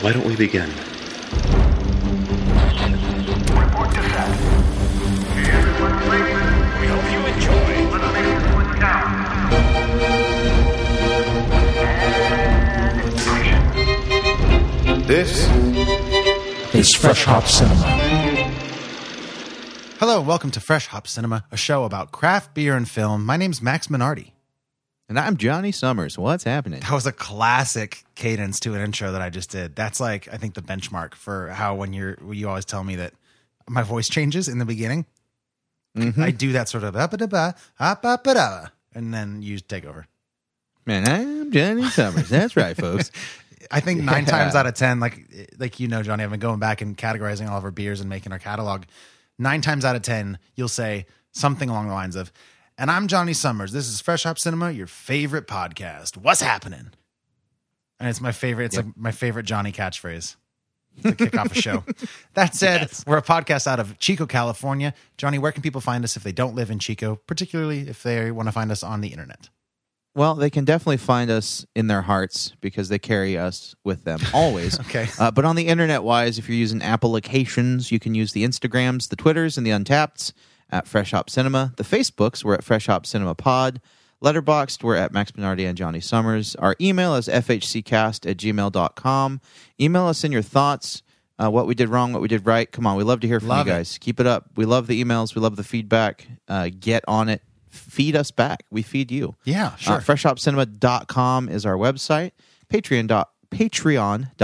Why don't we begin? Report to set. Okay, everyone? We hope you enjoy. Let's one count. And action. This is Fresh Hop Cinema. Hello, and welcome to Fresh Hop Cinema, a show about craft beer and film. My name's Max Minardi. And I'm Johnny Summers. What's happening? That was a classic cadence to an intro that I just did. That's like I think the benchmark for how when you're you always tell me that my voice changes in the beginning. Mm-hmm. I do that sort of up up and then you take over. Man, I'm Johnny Summers. That's right, folks. I think nine Yeah. times out of ten, like like you know, Johnny, I've been going back and categorizing all of our beers and making our catalog. Nine times out of ten, you'll say something along the lines of, "And I'm Johnny Summers. This is Fresh Hop Cinema, your favorite podcast. What's happening?" And it's my favorite. It's like my favorite Johnny catchphrase to kick off a show. That said, we're a podcast out of Chico, California. Johnny, where can people find us if they don't live in Chico, particularly if they want to find us on the internet? Well, they can definitely find us in their hearts because they carry us with them always. Okay. Uh, but on the internet wise, if you're using applications, you can use the Instagrams, the Twitters, and the Untappeds at Fresh Hop Cinema. The Facebooks, we're at Fresh Hop Cinema Pod. Letterboxd, we're at Max Minardi and Johnny Summers. Our email is fhccast at gmail.com. Email us in your thoughts, uh, what we did wrong, what we did right. Come on, we love to hear from Love you guys. Keep it up. We love the emails. We love the feedback. Uh, get on it. Feed us back. We feed you. Yeah, sure. Uh, freshhopcinema.com is our website. Patreon dot, patreon.com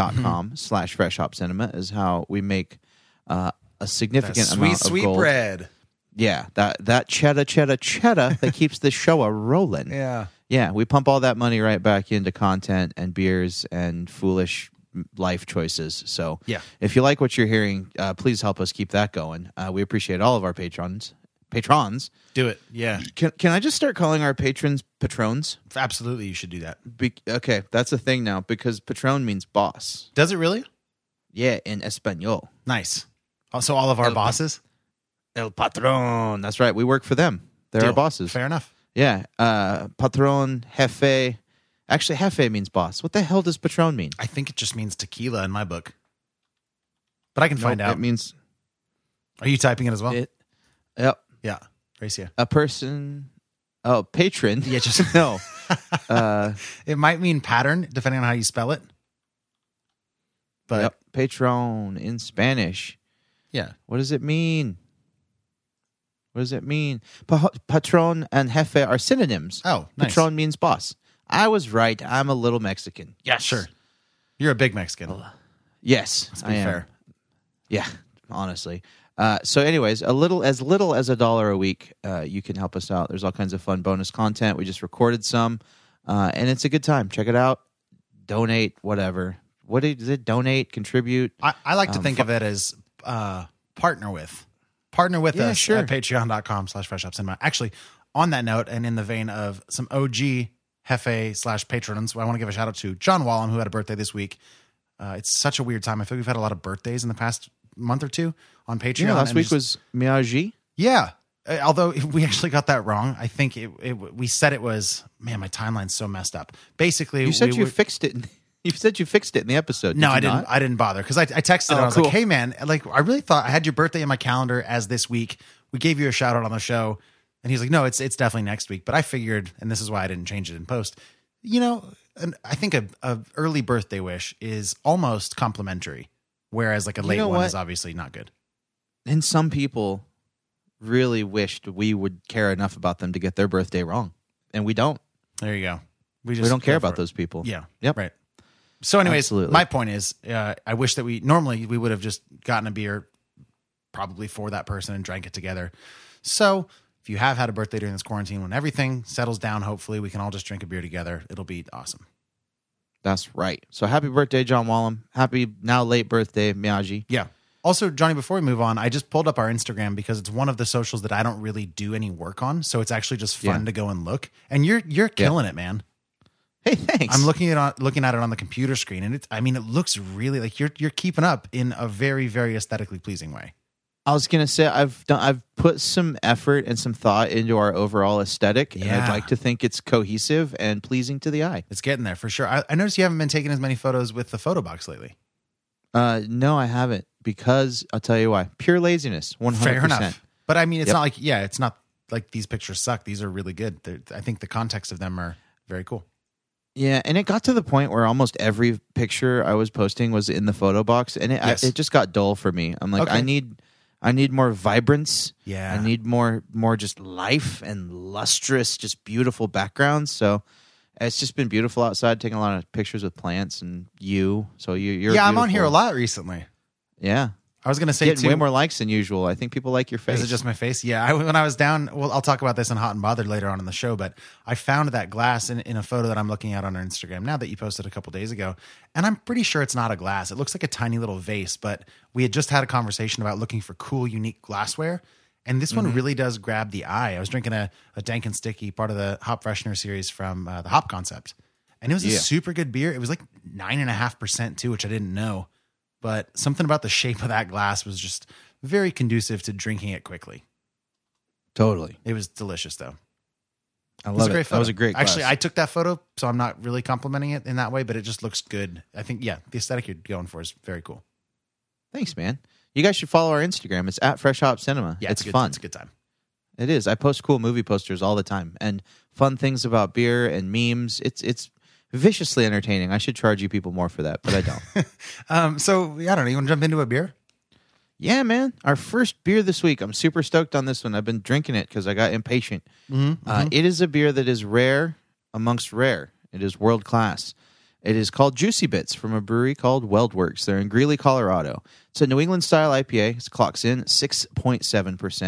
Mm-hmm. slash freshhopcinema is how we make uh, a significant That amount sweet, of sweet gold. bread. Yeah, that that cheddar, cheddar, cheddar that keeps the show a rolling. Yeah. Yeah, we pump all that money right back into content and beers and foolish life choices. So, Yeah. if you like what you're hearing, uh, please help us keep that going. Uh, we appreciate all of our patrons. Patrons. Do it. Yeah. Can can I just start calling our patrons patrons? Absolutely, you should do that. Be- okay, that's a thing now because patron means boss. Does it really? Yeah, in Espanol. Nice. Also, all of our bosses. El patron. That's right. We work for them. They're our bosses. Fair enough. Yeah. Uh, patron, jefe. Actually, jefe means boss. What the hell does patron mean? I think it just means tequila in my book, but I can find Nope, out. It means Are you typing it as well? it. Yep. yeah, Racia. A person. Oh, patron. Yeah, just no. Uh, it might mean pattern depending on how you spell it. But yep. Patron in Spanish. yeah, What does it mean? What does it mean? Pa- patron and jefe are synonyms. Oh, nice. Patron means boss. I was right. I'm a little Mexican. yeah, sure. You're a big Mexican. Yes, Let's I be am. fair. Yeah, honestly. Uh, so, anyways, a little as little as a dollar a week, uh, you can help us out. There's all kinds of fun bonus content. We just recorded some, uh, and it's a good time. Check it out. Donate, whatever. What is it? Donate, contribute. I, I like to Um, think of it as uh, partner with. Partner with Yeah, us sure. at patreon.com slash fresh hop cinema. Actually, on that note, and in the vein of some OG Hefe slash patrons, I want to give a shout out to John Wallum, who had a birthday this week. Uh, it's such a weird time. I feel we've had a lot of birthdays in the past month or two on Patreon. Yeah, last week just- was Miyagi. Yeah. Uh, Although we actually got that wrong, I think it, it we said it was man. My timeline's so messed up. Basically, You said we you were- fixed it. You said you fixed it in the episode. no, I didn't. not? I didn't bother because I, I texted and Oh, I was cool. like, "Hey, man, like I really thought I had your birthday in my calendar as this week. We gave you a shout out on the show." And he's like, "No, it's it's definitely next week." But I figured, and this is why I didn't change it in post. You know, and I think a, a early birthday wish is almost complimentary, whereas like a late know one what? is obviously not good. And some people really wished we would care enough about them to get their birthday wrong, and we don't. There you go. We just We don't care about it. those people. Yeah. Yep. Right. So, anyways, Absolutely. my point is, uh, I wish that we normally we would have just gotten a beer, probably for that person, and drank it together. So, if you have had a birthday during this quarantine, when everything settles down, hopefully we can all just drink a beer together. It'll be awesome. That's right. So happy birthday, John Wallum. Happy now late birthday, Miyagi. Yeah. Also, Johnny, before we move on, I just pulled up our Instagram because it's one of the socials that I don't really do any work on. So it's actually just fun Yeah. to go and look. And you're you're killing it, man. Hey, thanks. I'm looking at on, looking at it on the computer screen, and it's I mean, it looks really like you're you're keeping up in a very very aesthetically pleasing way. I was gonna say I've done I've put some effort and some thought into our overall aesthetic, and Yeah. I'd like to think it's cohesive and pleasing to the eye. It's getting there for sure. I, I noticed you haven't been taking as many photos with the photo box lately. Uh, no, I haven't because I'll tell you why. Pure laziness. One hundred Fair percent. enough. But I mean, it's Yep. not like yeah, it's not like these pictures suck. These are really good. They're, I think the context of them are very cool. Yeah, and it got to the point where almost every picture I was posting was in the photo box, and it I- it just got dull for me. I'm like, Okay. I need I need more vibrance. Yeah. I need more more just life and lustrous, just beautiful backgrounds. So it's just been beautiful outside, taking a lot of pictures with plants and you. So you, you're yeah, I'm on here a lot recently. Yeah, I was gonna say getting too. way more likes than usual. I think people like your face. Is it just my face? Yeah. I, when I was down, well, I'll talk about this in Hot and Bothered later on in the show, but I found that glass in, in a photo that I'm looking at on our Instagram now that you posted a couple days ago. And I'm pretty sure it's not a glass. It looks like a tiny little vase, but we had just had a conversation about looking for cool, unique glassware. And this one really does grab the eye. I was drinking a, a Dank and Sticky, part of the Hop Freshener series from uh, the Hop Concept. And it was a super good beer. It was like nine and a half percent too, which I didn't know. But something about the shape of that glass was just very conducive to drinking it quickly. totally. It was delicious though. I It was love a great it. photo. That was a great. Actually, glass. I took that photo, so I'm not really complimenting it in that way, but it just looks good. I think yeah, the aesthetic you're going for is very cool. thanks, man. You guys should follow our Instagram. It's at Fresh Hop Cinema. Yeah, it's, good, fun. It's a good time. It is. I post cool movie posters all the time and fun things about beer and memes. It's it's viciously entertaining. I should charge you people more for that, but I don't. Um, so yeah, I don't know. You want to jump into a beer? yeah, man. Our first beer this week. I'm super stoked on this one. I've been drinking it because I got impatient. Uh, it is a beer that is rare amongst rare. It is world class. It is called Juicy Bits from a brewery called Weldworks. They're in Greeley, Colorado. It's a New England style IPA. It clocks in 6.7%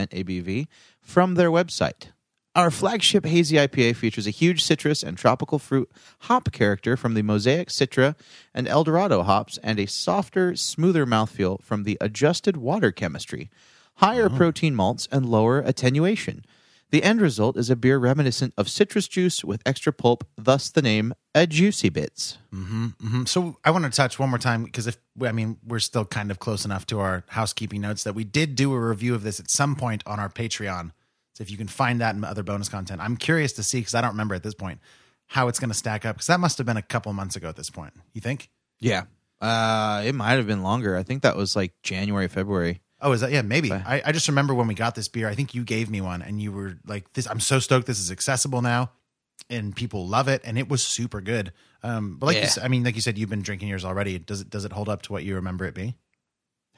ABV from their website. Our flagship hazy IPA features a huge citrus and tropical fruit hop character from the Mosaic Citra and Eldorado hops and a softer, smoother mouthfeel from the adjusted water chemistry, higher protein malts, and lower attenuation. The end result is a beer reminiscent of citrus juice with extra pulp, thus the name a Juicy Bits. Mhm. So I want to touch one more time because if I mean we're still kind of close enough to our housekeeping notes that we did do a review of this at some point on our Patreon. So if you can find that and other bonus content, I'm curious to see because I don't remember at this point how it's going to stack up because that must have been a couple months ago at this point. You think? Yeah. Uh, it might have been longer. I think that was like January, February. Oh, is that yeah? Maybe. I, I just remember when we got this beer. I think you gave me one, and you were like, "This, I'm so stoked. This is accessible now, and people love it, and it was super good." Um, but like you, Yeah. said, I mean, like you said, you've been drinking yours already. Does it does it hold up to what you remember it be?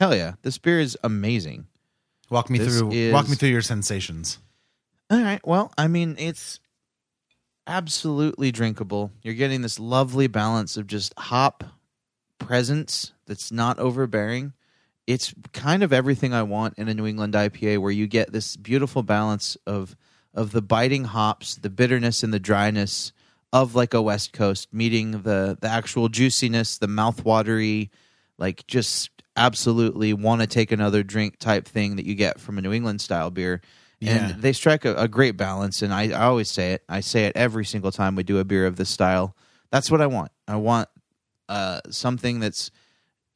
Hell yeah. This beer is amazing. Walk me This through. Walk me through your sensations. All right. Well, I mean, it's absolutely drinkable. You're getting this lovely balance of just hop presence that's not overbearing. It's kind of everything I want in a New England IPA where you get this beautiful balance of of the biting hops, the bitterness and the dryness of like a West Coast meeting the the actual juiciness, the mouthwatery, like just absolutely want to take another drink type thing that you get from a New England style beer. Yeah. And they strike a, a great balance. And I, I always say it. I say it every single time we do a beer of this style. That's what I want. I want uh, something that's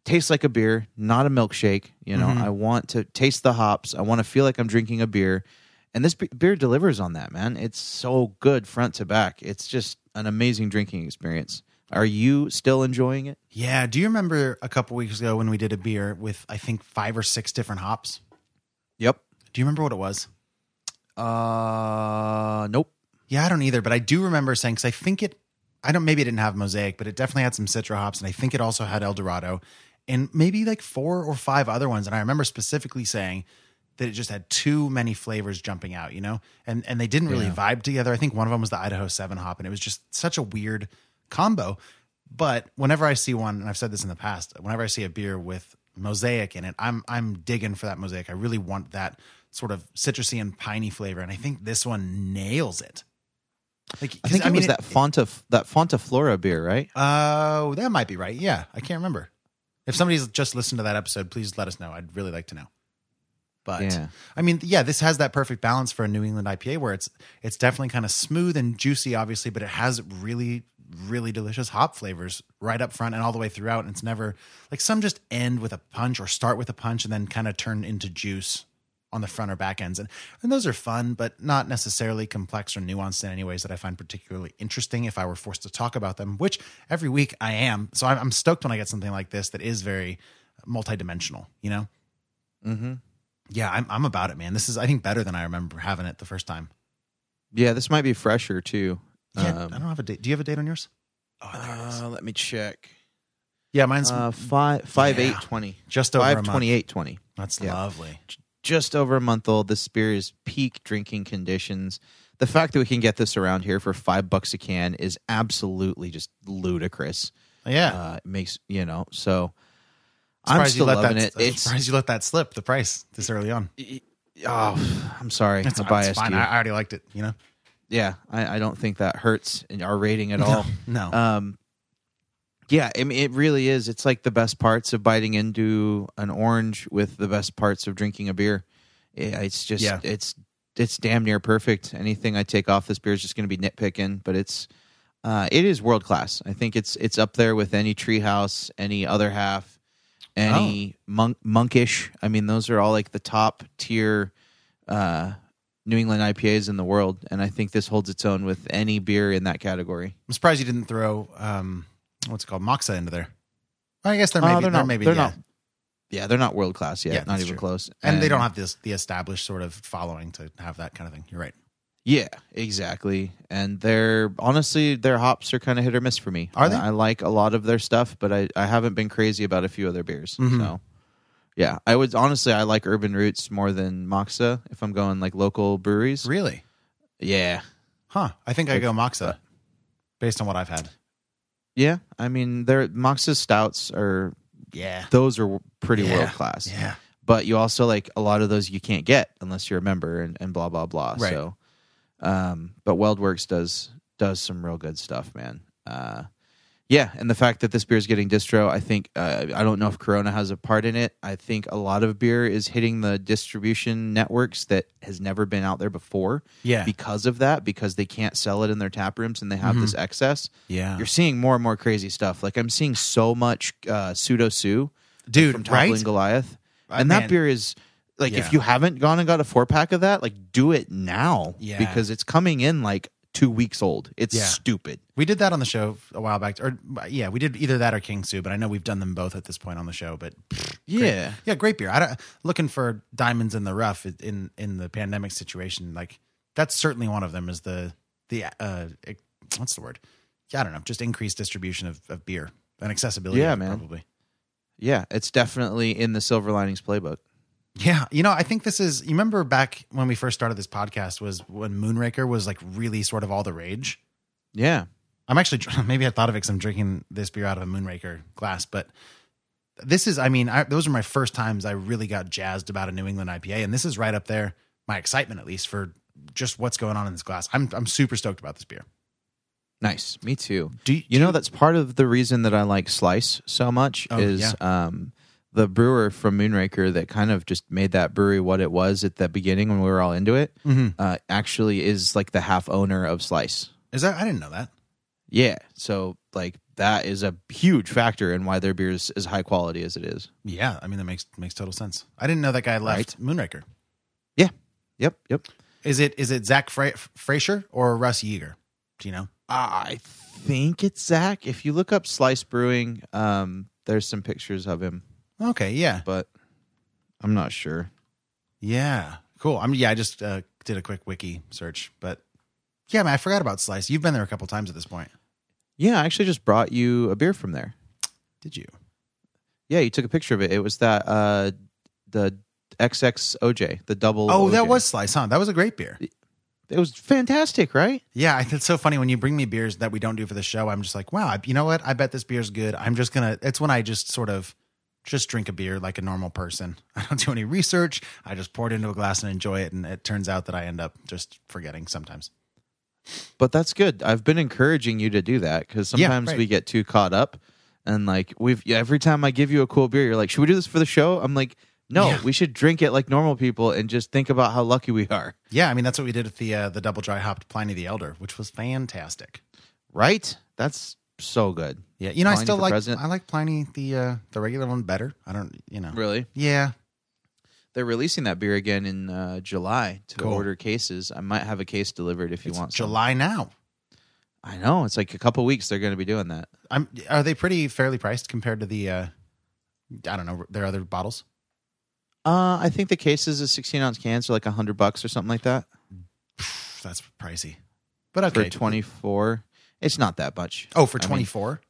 tastes like a beer, not a milkshake. You know, I want to taste the hops. I want to feel like I'm drinking a beer. And this be- beer delivers on that, man. It's so good front to back. It's just an amazing drinking experience. Are you still enjoying it? Yeah. Do you remember a couple weeks ago when we did a beer with I think five or six different hops? Yep. Do you remember what it was? Uh, nope. Yeah, I don't either, but I do remember saying because I think it. I don't. Maybe it didn't have mosaic, but it definitely had some Citra hops, and I think it also had Eldorado, and maybe like four or five other ones. And I remember specifically saying that it just had too many flavors jumping out, you know, and and they didn't really Yeah. vibe together. I think one of them was the Idaho Seven hop, and it was just such a weird combo. But whenever I see one, and I've said this in the past, whenever I see a beer with mosaic in it, I'm I'm digging for that mosaic. I really want that sort of citrusy and piney flavor, and I think this one nails it. Like, I think it mean, was that Fonta that Fonta Flora beer, right? Oh, that might be right. Yeah, I can't remember. If somebody's just listened to that episode, please let us know. I'd really like to know. But Yeah. I mean, yeah, this has that perfect balance for a New England IPA where it's it's definitely kind of smooth and juicy, obviously, but it has really, really delicious hop flavors right up front and all the way throughout. And it's never like some just end with a punch or start with a punch and then kind of turn into juice on the front or back ends. And, and those are fun, but not necessarily complex or nuanced in any ways that I find particularly interesting if I were forced to talk about them, which every week I am. So I'm, I'm stoked when I get something like this that is very multidimensional. You know? Mm-hmm. Yeah, I'm I'm about it, man. This is I think better than I remember having it the first time. Yeah, this might be fresher too. Yeah, Um, I don't have a date. Do you have a date on yours? Oh, uh, let me check. Yeah, mine's Uh, five five Yeah. eight twenty. just over a Five twenty eight twenty. That's Yeah. lovely. Just over a month old. This beer is peak drinking conditions. The fact that we can get this around here for five bucks a can is absolutely just ludicrous. Yeah, Uh, it makes you know. So I'm Surprised still you let loving that, it. I'm It's surprised you let that slip. The price this early on. oh, I'm sorry. It's, I it's biased fine. you. I, already liked it. You know. yeah, I, I don't think that hurts in our rating at all. No. Um, yeah, I mean, it really is. It's like the best parts of biting into an orange with the best parts of drinking a beer. It's just, Yeah. it's it's damn near perfect. Anything I take off this beer is just going to be nitpicking, but it's uh, it is world class. I think it's it's up there with any Treehouse, any other half, any monk monkish. I mean, those are all like the top tier uh, New England IPAs in the world, and I think this holds its own with any beer in that category. I'm surprised you didn't throw um, what's it called Moksa into there. I guess there Uh, may be. they're not. may be, they're yeah. not. Yeah, they're not world class yet. Yeah, not even true. close. and, they don't have this the established sort of following to have that kind of thing. You're right. Yeah, exactly. And they're honestly, their hops are kind of hit or miss for me. Are they? I like a lot of their stuff, but I, I haven't been crazy about a few other beers. Mhm. So, yeah, I would honestly, I like Urban Roots more than Moksa if I'm going like local breweries. Really? Yeah, Huh? I think I go Moksa, based on what I've had. Yeah. I mean, their Moksa stouts are Yeah. those are pretty Yeah. world class. Yeah. but you also like a lot of those you can't get unless you're a member and, and blah blah blah. Right. So, um, but Weldworks does does some real good stuff, man. Uh, yeah, and the fact that this beer is getting distro, I think uh, I don't know if Corona has a part in it. I think a lot of beer is hitting the distribution networks that has never been out there before. Yeah. because of that, because they can't sell it in their tap rooms and they have this excess. Yeah. You're seeing more and more crazy stuff. Like I'm seeing so much uh, pseudo sue Dude, from Toppling right? Goliath. Uh, And that man. beer is like Yeah. if you haven't gone and got a four pack of that, like do it now. Yeah. Because it's coming in like two weeks old. It's Yeah. stupid. We did that on the show a while back, or yeah, we did either that or King Sue, but I know we've done them both at this point on the show. But Yeah. yeah, great beer. I don't, looking for diamonds in the rough in in the pandemic situation. Like that's certainly one of them. Is the the uh, eh, what's the word? Yeah, I don't know. Just increased distribution of, of beer and accessibility. Yeah, of it, man. Probably. Yeah. It's definitely in the Silver Linings playbook. Yeah, you know, I think this is. You remember back when we first started this podcast was when Moonraker was like really sort of all the rage. Yeah. I'm actually maybe I thought of it because I'm drinking this beer out of a Moonraker glass, but this is. I mean, I, those are my first times I really got jazzed about a New England IPA, and this is right up there. My excitement, at least, for just what's going on in this glass. I'm I'm super stoked about this beer. Nice. Me too. Do You know, that's part of the reason that I like Slice so much Oh, is um, the brewer from Moonraker that kind of just made that brewery what it was at the beginning when we were all into it. Mhm. Uh, actually, is like the half owner of Slice. is that I didn't know that. Yeah. So like that is a huge factor in why their beer is as high quality as it is. Yeah, I mean that makes makes total sense. I didn't know that guy left Moonraker. Yeah. Yep. Yep. Is it is it Zach Fra- Frazier or Russ Yeager? Do you know? I think it's Zach. If you look up Slice Brewing, um, there's some pictures of him, Okay, yeah, but I'm not sure. yeah, cool. I mean, yeah, I just uh, did a quick wiki search, but yeah, man, I forgot about Slice. You've been there a couple times at this point. Yeah, I actually just brought you a beer from there. Did you? Yeah, you took a picture of it. It was that uh the XX OJ, the double. Oh, that was Slice, huh? That was a great beer. it was fantastic, right? Yeah, it's so funny when you bring me beers that we don't do for the show. I'm just like, wow, you know what? I bet this beer's good. I'm just gonna. It's when I just sort of just drink a beer like a normal person. I don't do any research. I just pour it into a glass and enjoy it, and it turns out that I end up just forgetting sometimes. But that's good. I've been encouraging you to do that because Yeah, sometimes right. we get too caught up, and like we've yeah, every time I give you a cool beer, you're like, "Should we do this for the show?" I'm like, "No, Yeah. we should drink it like normal people and just think about how lucky we are." Yeah, I mean that's what we did at the uh, the double dry hopped Pliny the Elder, which was fantastic. Right? That's so good. Yeah, you know, I still for like president? I like Pliny the uh, the regular one better. I don't, you know. Really? Yeah, They're releasing that beer again in uh, July to Cool. order cases. I might have a case delivered if you it's want. some. July now. I know it's like a couple weeks they're going to be doing that. I'm. Are they pretty fairly priced compared to the uh, I don't know. their other bottles. Uh, I think the cases of 16 ounce cans are like a hundred bucks or something like that That's pricey. But okay. for 24. It's not that much. Oh, for I mean, 24?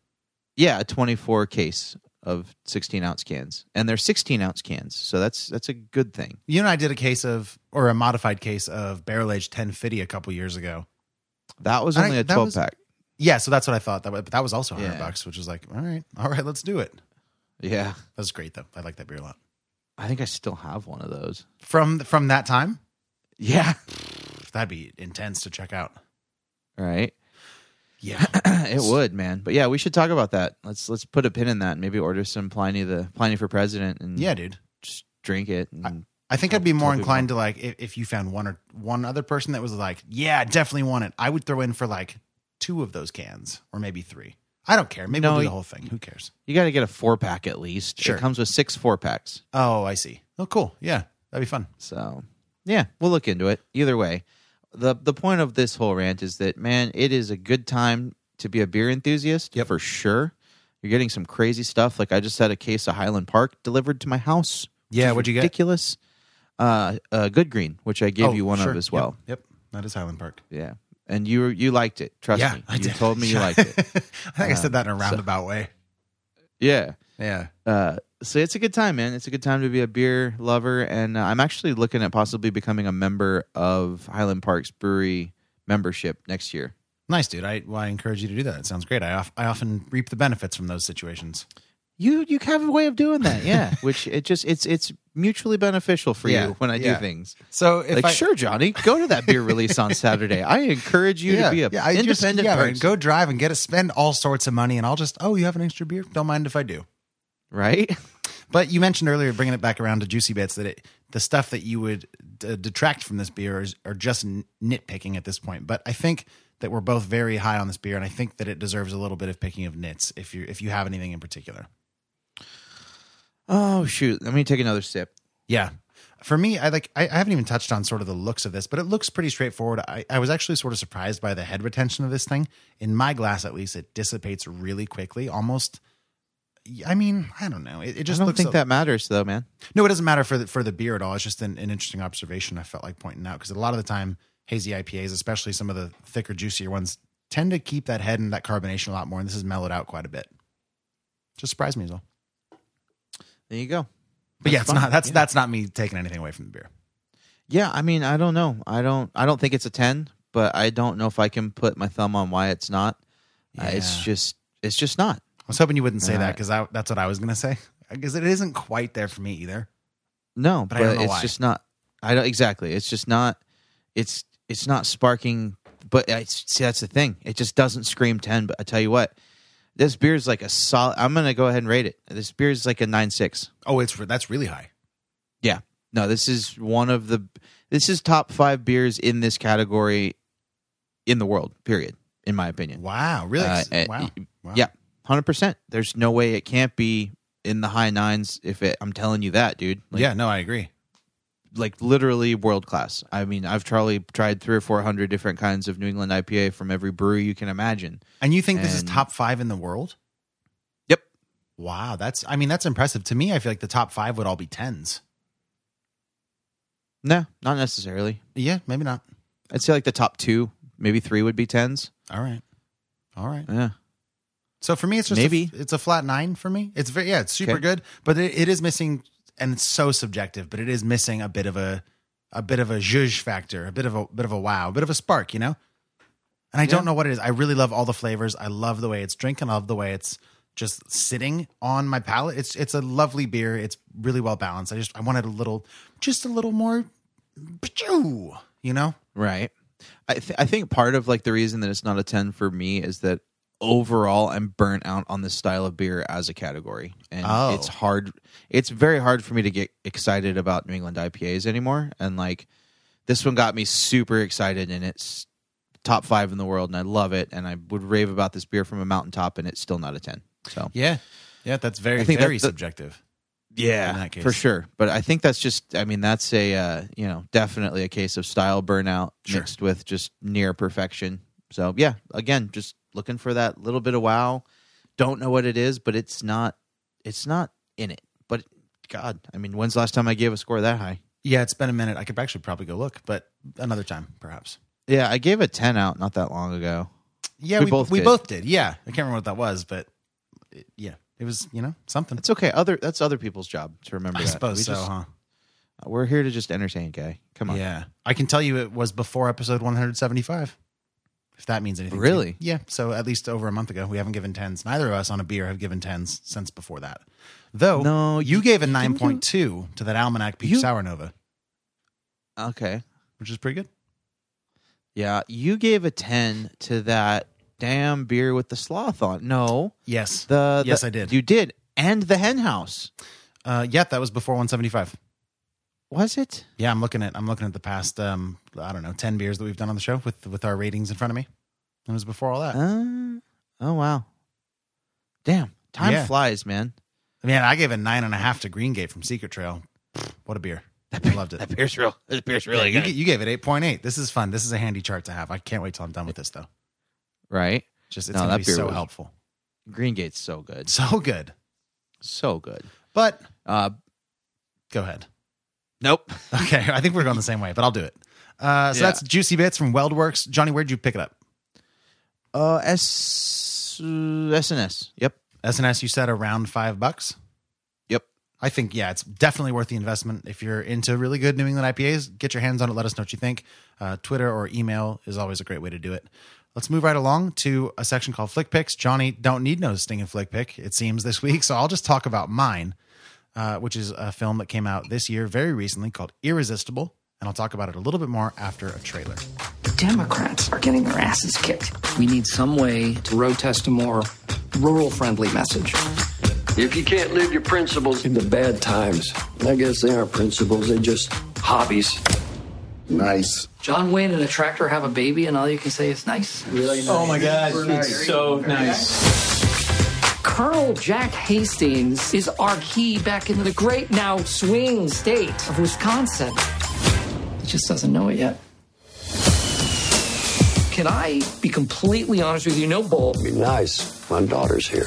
yeah, a 24 case of 16 ounce cans, and they're 16 ounce cans, so that's that's a good thing. you and I did a case of, or a modified case of barrel aged 1050 a couple years ago. That was only a 12 was- pack. Yeah, so that's what I thought. That, but that was also 100 Yeah. bucks, which was like, all right, all right, let's do it. Yeah, That's great though. I like that beer a lot. I think I still have one of those. From from that time, Yeah, that'd be intense to check out. right. Yeah. it would, man. But yeah, we should talk about that. Let's let's put a pin in that and maybe order some Pliny the Pliny for President and yeah, dude. just drink it. And, I think I'd be more tell people. inclined to like if, if you found one or one other person that was like, yeah, definitely want it. I would throw in for like two of those cans or maybe three. I don't care. Maybe No, we'll do the whole thing. Who cares? you got to get a four pack at least. Sure. It comes with six four packs. Oh, I see. Oh, cool. Yeah, that'd be fun. So yeah, we'll look into it. Either way, the the point of this whole rant is that man, it is a good time to be a beer enthusiast Yep. for sure. You're getting some crazy stuff. Like I just had a case of Highland Park delivered to my house. Yeah, what'd you get? Ridiculous. Uh, uh, Good Green, which I gave Oh, you one sure. of as well. Yep. yep. That is Highland Park. Yeah, and you you liked it. Trust yeah, me. I you did. told me you liked it. I think I said that in a roundabout way. Yeah. Yeah. Uh, so it's a good time, man. It's a good time to be a beer lover, and uh, I'm actually looking at possibly becoming a member of Highland Park's brewery membership next year. Nice, dude. I well, I encourage you to do that. It sounds great. I of, I often reap the benefits from those situations. You you have a way of doing that, yeah. Which it just it's it's mutually beneficial for Yeah, you when I yeah. do things. So if like, I, sure, Johnny, go to that beer release on Saturday. I encourage you to be a yeah, I just, independent yeah, man, person, go drive and get it. Spend all sorts of money, and I'll just oh, you have an extra beer? Don't mind if I do. right? But you mentioned earlier, bringing it back around to juicy bits, that it, the stuff that you would d- detract from this beer is are just nitpicking at this point. But I think that we're both very high on this beer, and I think that it deserves a little bit of picking of nits if you if you have anything in particular. Oh shoot, let me take another sip. Yeah. For me, I like I, I haven't even touched on sort of the looks of this, but it looks pretty straightforward. I, I was actually sort of surprised by the head retention of this thing. In my glass, at least, it dissipates really quickly. Almost. I mean, I don't know. It, it I just don't looks think a- that matters though, man. No, it doesn't matter for the, for the beer at all. It's just an, an interesting observation. I felt like pointing out because a lot of the time, hazy IPAs, especially some of the thicker, juicier ones, tend to keep that head and that carbonation a lot more. And this has mellowed out quite a bit. Just surprised me as well. There you go. But yeah, That's it's not that's Yeah. that's not me taking anything away from the beer. Yeah, I mean, I don't know. I don't. I don't think it's a ten, but I don't know if I can put my thumb on why it's not. Uh, it's just. It's just not. I was hoping you wouldn't say that Uh, because that's what I was going to say. Because it isn't quite there for me either. No, But but, I don't know it's why. just not. I don't exactly. It's just not. It's it's not sparking. But it's, see, that's the thing. It just doesn't scream ten. But I tell you what, this beer is like a solid. I'm gonna go ahead and rate it. This beer is like a nine six. Oh, it's that's really high. Yeah. No, this is one of the. This is top five beers in this category, in the world. Period. In my opinion. Wow, really? Uh, wow. wow. Yeah, hundred percent. There's no way it can't be in the high nines. If it, I'm telling you that, dude. Like, yeah, no, I agree. like literally world class. I mean, I've probably tried three or four hundred different kinds of New England IPA from every brewery you can imagine. And you think this is top five in the world? Yep. Wow, that's I mean that's impressive to me. I feel like the top five would all be tens. No, not necessarily. Yeah, maybe not. I'd say like the top two, maybe three would be tens. All right, all right. Yeah. So for me, it's just Maybe. a, it's a flat nine for me. It's very yeah, it's super Okay. good, but it, it is missing, and it's so subjective. But it is missing a bit of a a bit of a zhuzh factor, a bit of a bit of a wow, a bit of a spark, you know. And I don't know what it is. I really love all the flavors. I love the way it's drinking. I love the way it's just sitting on my palate. It's it's a lovely beer. It's really well balanced. I just I wanted a little, just a little more, you know. Right. I th- I think part of like the reason that it's not a 10 for me is that overall I'm burnt out on this style of beer as a category. And Oh. it's hard it's very hard for me to get excited about New England IPAs anymore and like this one got me super excited and it's top 5 in the world and I love it and I would rave about this beer from a mountaintop and it's still not a 10. So Yeah, yeah. That's very very that- subjective. yeah, in that case. for sure. But I think that's just, I mean, that's a, uh, you know, definitely a case of style burnout Sure. mixed with just near perfection. So, yeah, again, just looking for that little bit of wow. Don't know what it is, but it's not, it's not in it. but God, I mean, when's the last time I gave a score that high? Yeah, it's been a minute. I could actually probably go look, but another time, perhaps. Yeah, I gave a ten out not that long ago. Yeah, We we, both we did. both did. Yeah, I can't remember what that was, but it, yeah, it was you know something. It's okay. Other that's other people's job to remember. I that. suppose We so, just- huh? We're here to just entertain, guy. Come on. Yeah, I can tell you it was before episode 175. If that means anything, Really? Yeah. So at least over a month ago, we haven't given tens. Neither of us on a beer have given tens since before that. Though, No, you, gave a nine point two to that Almanac Peach You- Sour Nova, Okay. which is pretty good. Yeah, you gave a ten to that damn beer with the sloth on. No, Yes. the, Yes, the- I did. You did, and the hen house. Uh, yeah, that was before 175. Was it? Yeah, I'm looking at I'm looking at the past um I don't know 10 beers that we've done on the show with with our ratings in front of me. It was before all that. Uh, oh wow. Damn, time Yeah. flies, man. Man, I gave a nine and a half to Green Gate from Secret Trail. What a beer! I loved it. That beer's real. That beer's really you, good. g- you gave it eight point eight. This is fun. This is a handy chart to have. I can't wait till I'm done with this though. right? Just it's No, gonna that be beer so was- helpful, Green Gate's so good, so good. so good. But Uh, go ahead. Nope. Okay, I think we're going the same way, but I'll do it. Uh, so Yeah. that's Juicy Bits from WeldWorks. Johnny, where'd you pick it up? Uh, S uh, SNS. Yep. SNS, you said around five bucks. Yep. I think yeah, it's definitely worth the investment. If you're into really good New England IPAs, get your hands on it. Let us know what you think. Uh, Twitter or email is always a great way to do it. Let's move right along to a section called Flick Picks. Johnny, don't need no stinging flick pick, it seems, this week. So I'll just talk about mine, uh, which is a film that came out this year very recently called Irresistible. And I'll talk about it a little bit more after a trailer. The Democrats are getting their asses kicked. We need some way to road test a more rural friendly message. If you can't live your principles in the bad times, I guess they aren't principles, they're just hobbies. Nice. John Wayne and a tractor have a baby, and all you can say is nice. Really? Oh my God, it's so nice. Colonel Jack Hastings is our key back into the great now swing state of Wisconsin. He just doesn't know it yet. Can I be completely honest with you? No bull. Be nice. My daughter's here.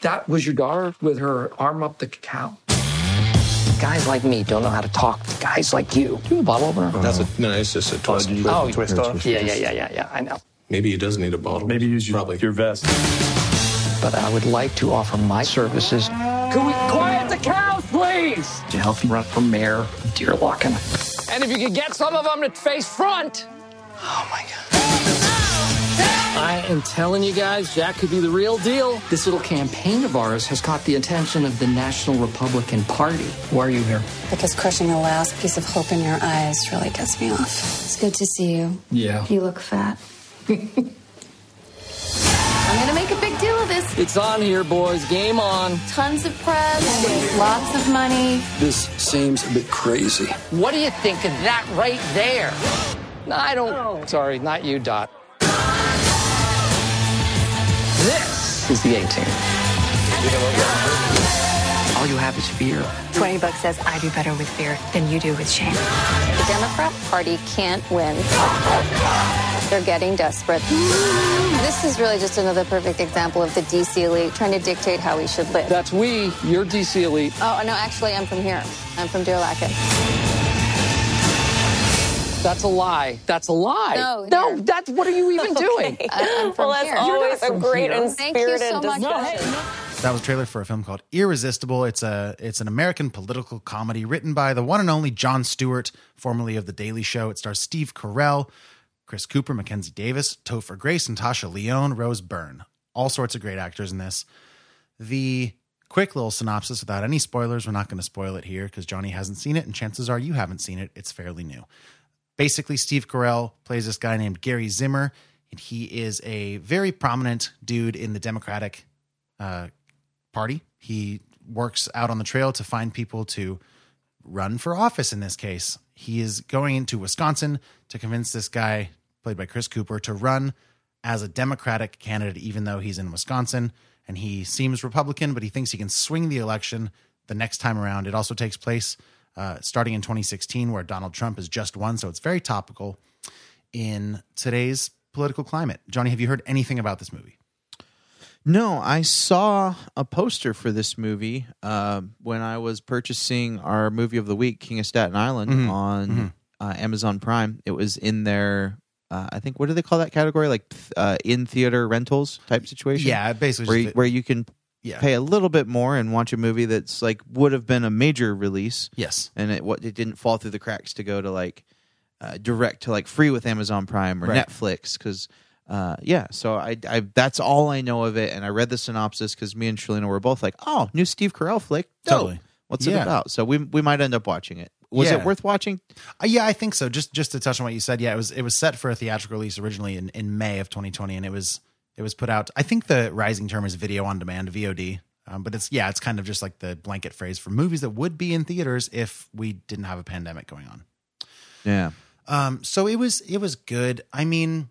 That was your daughter with her arm up the cow. Guys like me don't know how to talk to guys like you. Do you have a bottle opener? That's a no. It's just a oh, oh, twist. Oh, twist off. Yeah, yeah, yeah, yeah, yeah. I know. Maybe he does need a bottle. Maybe use your, your vest. But I would like to offer my services. Could we quiet the cows, please? To help you run for mayor of Deerlaken. And if you could get some of them to face front. Oh my God. I am telling you guys, Jack could be the real deal. This little campaign of ours has caught the attention of the National Republican Party. Why are you here? Because crushing the last piece of hope in your eyes really gets me off. It's good to see you. Yeah. You look fat. I'm gonna make a big deal. It's on here, boys. Game on. Tons of press, lots of money. This seems a bit crazy. What do you think of that right there? I don't. Oh. Sorry, not you, Dot. This is the 18. All you have is fear. 20 bucks says I do better with fear than you do with shame. The Democrat Party can't win. They're getting desperate. This is really just another perfect example of the DC elite trying to dictate how we should live. That's we. You're DC elite. Oh, no, actually, I'm from here. I'm from Deerlaken. That's a lie. That's a lie. No, no. here. That's what are you even doing? I- I'm from Well, that's here. always a great here. and Thank you spirited so much. That was a trailer for a film called Irresistible. It's a it's an American political comedy written by the one and only Jon Stewart, formerly of The Daily Show. It stars Steve Carell, Chris Cooper, Mackenzie Davis, Topher Grace, Natasha Lyonne, Rose Byrne. All sorts of great actors in this. The quick little synopsis without any spoilers. We're not going to spoil it here because Johnny hasn't seen it, and chances are you haven't seen it. It's fairly new. Basically, Steve Carell plays this guy named Gary Zimmer, and he is a very prominent dude in the Democratic uh, party. He works out on the trail to find people to run for office in this case. He is going into Wisconsin to convince this guy, played by Chris Cooper, to run as a Democratic candidate, even though he's in Wisconsin. And he seems Republican, but he thinks he can swing the election the next time around. It also takes place uh, starting in 2016, where Donald Trump has just won. So it's very topical in today's political climate. Johnny, have you heard anything about this movie? No, I saw a poster for this movie uh, when I was purchasing our movie of the week, King of Staten Island, Mhm. on Mhm. Uh, Amazon Prime. It was in their, uh, I think, what do they call that category? Like uh, in theater rentals type situation. Yeah, basically where you, where you can Yeah. pay a little bit more and watch a movie that's like would have been a major release. Yes. and it what it didn't fall through the cracks to go to like uh, direct to like free with Amazon Prime or Right. Netflix because. Uh, yeah, so I, I that's all I know of it, and I read the synopsis because me and Shalina were both like, "Oh, new Steve Carell flick, Dope. Totally. What's it about?" So we we might end up watching it. Was Yeah. it worth watching? Uh, yeah, I think so. Just just to touch on what you said, yeah, it was it was set for a theatrical release originally in, in May of 2020, and it was it was put out. I think the rising term is video on demand, VOD. Um, but it's yeah, it's kind of just like the blanket phrase for movies that would be in theaters if we didn't have a pandemic going on. Yeah, Um, so it was it was good. I mean,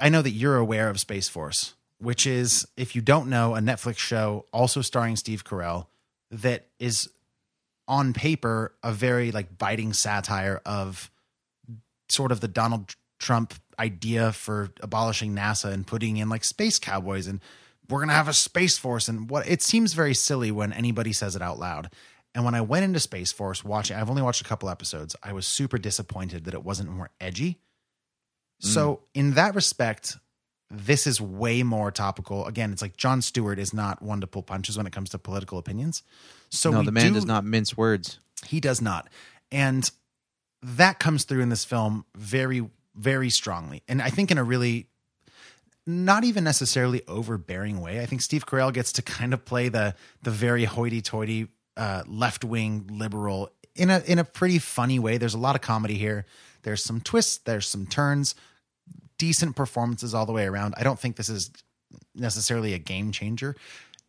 I know that you're aware of Space Force, which is, if you don't know, a Netflix show also starring Steve Carell that is on paper a very like biting satire of sort of the Donald Trump idea for abolishing NASA and putting in like space cowboys and we're going to have a space force and what it seems very silly when anybody says it out loud. And when I went into Space Force watching, I've only watched a couple episodes. I was super disappointed that it wasn't more edgy. So, in that respect, this is way more topical. Again, it's like Jon Stewart is not one to pull punches when it comes to political opinions. So, no, the man do- does not mince words. he does not. And that comes through in this film very, very strongly. And I think in a really not even necessarily overbearing way. I think Steve Carell gets to kind of play the the very hoity-toity uh, left-wing liberal in a in a pretty funny way. There's a lot of comedy here. There's some twists, there's some turns, decent performances all the way around. I don't think this is necessarily a game changer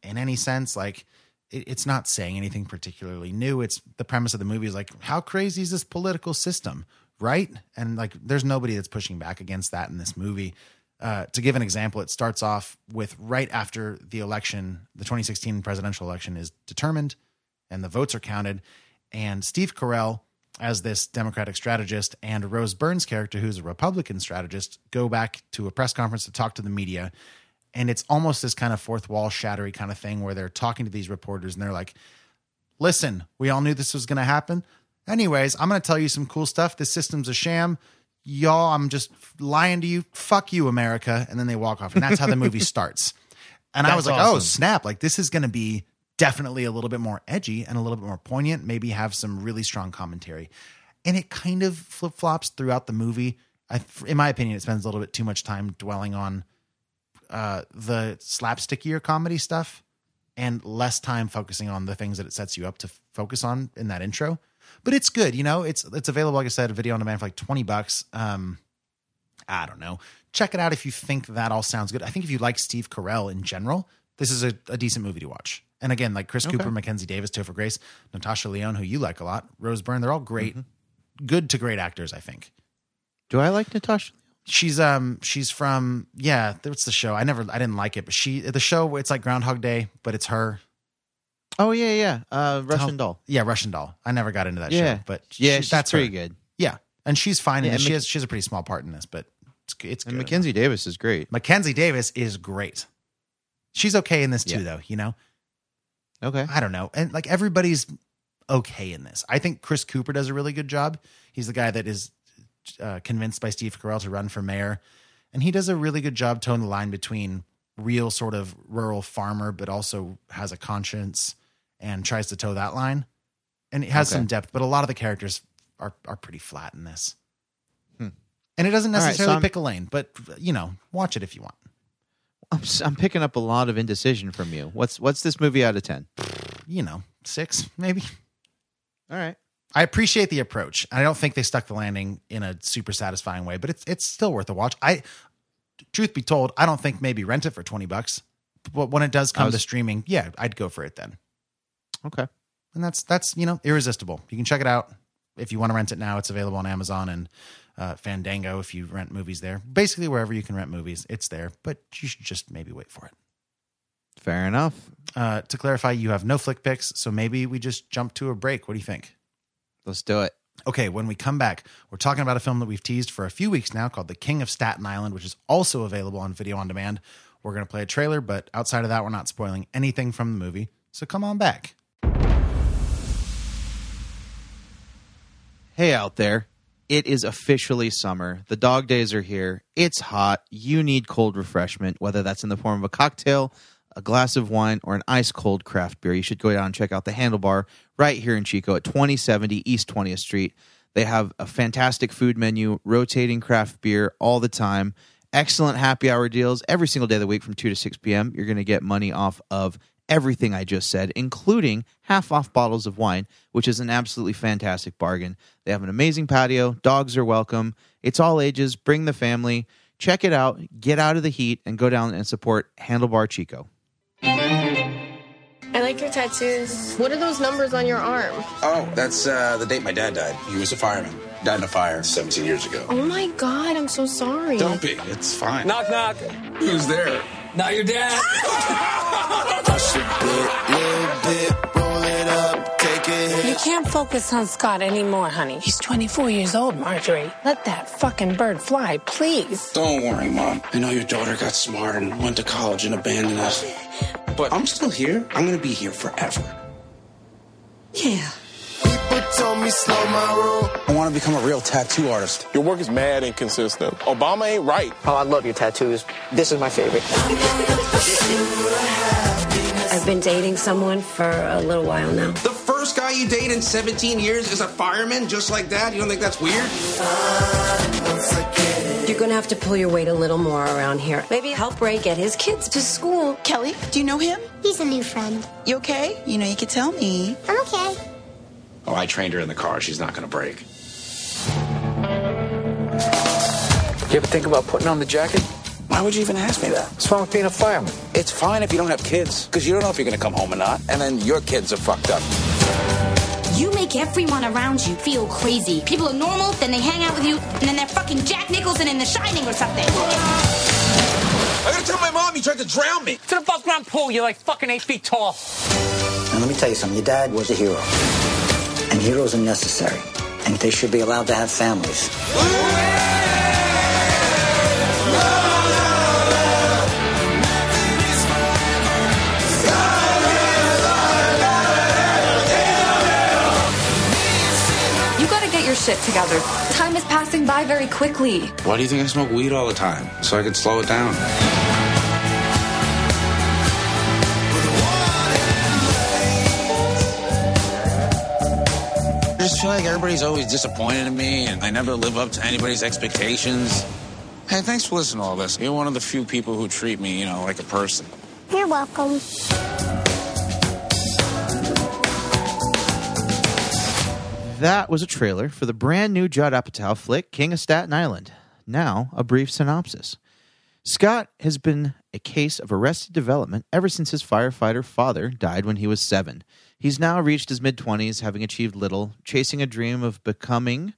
in any sense. Like it, it's not saying anything particularly new. It's the premise of the movie is like, how crazy is this political system, right? And like, there's nobody that's pushing back against that in this movie. Uh, to give an example, it starts off with right after the election, the 2016 presidential election is determined, and the votes are counted, and Steve Carell as this Democratic strategist and Rose Byrne's character, who's a Republican strategist, go back to a press conference to talk to the media. And it's almost this kind of fourth wall shattery kind of thing where they're talking to these reporters and they're like, listen, we all knew this was going to happen. Anyways, I'm going to tell you some cool stuff. This system's a sham. Y'all, I'm just lying to you. Fuck you, America. And then they walk off. And that's how the movie starts. And I was like, oh, snap. Like, this is going to be definitely a little bit more edgy and a little bit more poignant, maybe have some really strong commentary. And it kind of flip flops throughout the movie. I, in my opinion, it spends a little bit too much time dwelling on uh, the slapstickier comedy stuff and less time focusing on the things that it sets you up to f- focus on in that intro. But it's good, you know. It's it's available, like I said, a video on demand for like twenty bucks. Um, I don't know. Check it out if you think that all sounds good. I think if you like Steve Carell in general, this is a, a decent movie to watch. And again, like Chris Okay. Cooper, Mackenzie Davis, Topher Grace, Natasha Lyonne, who you like a lot, Rose Byrne, they're all great, good to great actors. I think Do I like Natasha? she's um she's from yeah. What's the show? I never I didn't like it, but she the show it's like Groundhog Day, but it's her. Oh yeah, yeah. Uh, Russian doll. Yeah, Russian Doll. I never got into that Yeah. show, but Yeah, she- that's pretty her. good. Yeah, and she's fine in Yeah, this. and She Mc- has she has a pretty small part in this, but it's it's And good. Mackenzie Davis is great. Mackenzie Davis is great. She's okay in this too, Yeah. though. You know, Okay. I don't know, and like everybody's okay in this. I think Chris Cooper does a really good job. He's the guy that is uh, convinced by Steve Carell to run for mayor, and he does a really good job toeing the line between real sort of rural farmer, but also has a conscience and tries to toe that line, and it has Okay. some depth. But a lot of the characters are are pretty flat in this. Hmm. And it doesn't All right, so necessarily pick a lane, but you know, watch it if you want. I'm, I'm picking up a lot of indecision from you. What's what's this movie out of ten? You know, six maybe. All right. I appreciate the approach. I don't think they stuck the landing in a super satisfying way, but it's it's still worth a watch. I, truth be told, I don't think maybe rent it for twenty bucks, but when it does come was- to streaming, yeah, I'd go for it then. Okay. And that's that's you know irresistible. You can check it out if you want to rent it now. It's available on Amazon and uh, Fandango if you rent movies there. Basically, wherever you can rent movies, it's there. But you should just maybe wait for it. Fair enough. Uh, to clarify, you have no flick picks, so maybe we just jump to a break. What do you think? Let's do it. Okay, when we come back, we're talking about a film that we've teased for a few weeks now called The King of Staten Island, which is also available on video on demand. We're going to play a trailer, but outside of that, we're not spoiling anything from the movie. So come on back. Hey out there. It is officially summer. The dog days are here. It's hot. You need cold refreshment, whether that's in the form of a cocktail, a glass of wine, or an ice cold craft beer. You should go down and check out the Handlebar right here in Chico at 2070 East 20th Street. They have a fantastic food menu, rotating craft beer all the time, excellent happy hour deals every single day of the week from 2 to 6 p.m. You're going to get money off of everything I just said, including half off bottles of wine, which is an absolutely fantastic bargain. They have an amazing patio. Dogs are welcome. It's all ages. Bring the family. Check it out. Get out of the heat and go down and support Handlebar Chico. I like your tattoos. What are those numbers on your arm? Oh, that's uh, the date my dad died. He was a fireman. Died in a fire 17 years ago. Oh my god, I'm so sorry. Don't be. It's fine. Knock, knock. Who's there? Not your dad. You can't focus on Scott anymore, honey. He's 24 years old, Marjorie. Let that fucking bird fly, please. Don't worry, Mom. I know your daughter got smart and went to college and abandoned us. But I'm still here. I'm going to be here forever. Yeah. People told me slow my roll. I want to become a real tattoo artist. Your work is mad inconsistent. Obama ain't right. Oh, I love your tattoos. This is my favorite. I've been dating someone for a little while now. The first guy you date in 17 years is a fireman just like that? You don't think that's weird? You're gonna have to pull your weight a little more around here. Maybe help Ray get his kids to school. Kelly, do you know him? He's a new friend. You okay? You know, you could tell me. I'm okay. Oh, I trained her in the car. She's not going to break. You ever think about putting on the jacket? Why would you even ask me that? What's wrong with being a fireman? It's fine if you don't have kids, because you don't know if you're going to come home or not, and then your kids are fucked up. You make everyone around you feel crazy. People are normal, then they hang out with you, and then they're fucking Jack Nicholson in The Shining or something. I gotta tell my mom you tried to drown me. To the above ground pool, you're like fucking eight feet tall. Now, let me tell you something. Your dad was a hero. And heroes are necessary. And they should be allowed to have families. You gotta get your shit together. Time is passing by very quickly. Why do you think I smoke weed all the time? So I could slow it down. I just feel like everybody's always disappointed in me, and I never live up to anybody's expectations. Hey, thanks for listening to all this. You're one of the few people who treat me, you know, like a person. You're welcome. That was a trailer for the brand new Judd Apatow flick, King of Staten Island. Now, a brief synopsis. Scott has been a case of arrested development ever since his firefighter father died when he was seven. He's now reached his mid 20s, having achieved little, chasing a dream of becoming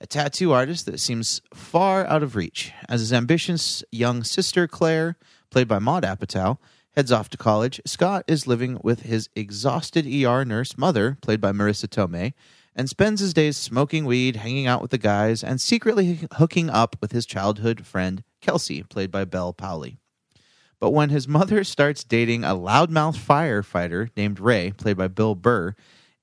a tattoo artist that seems far out of reach. As his ambitious young sister, Claire, played by Maud Apatow, heads off to college, Scott is living with his exhausted ER nurse mother, played by Marisa Tomei, and spends his days smoking weed, hanging out with the guys, and secretly hooking up with his childhood friend, Kelsey, played by Bel Powley. But when his mother starts dating a loudmouth firefighter named Ray, played by Bill Burr,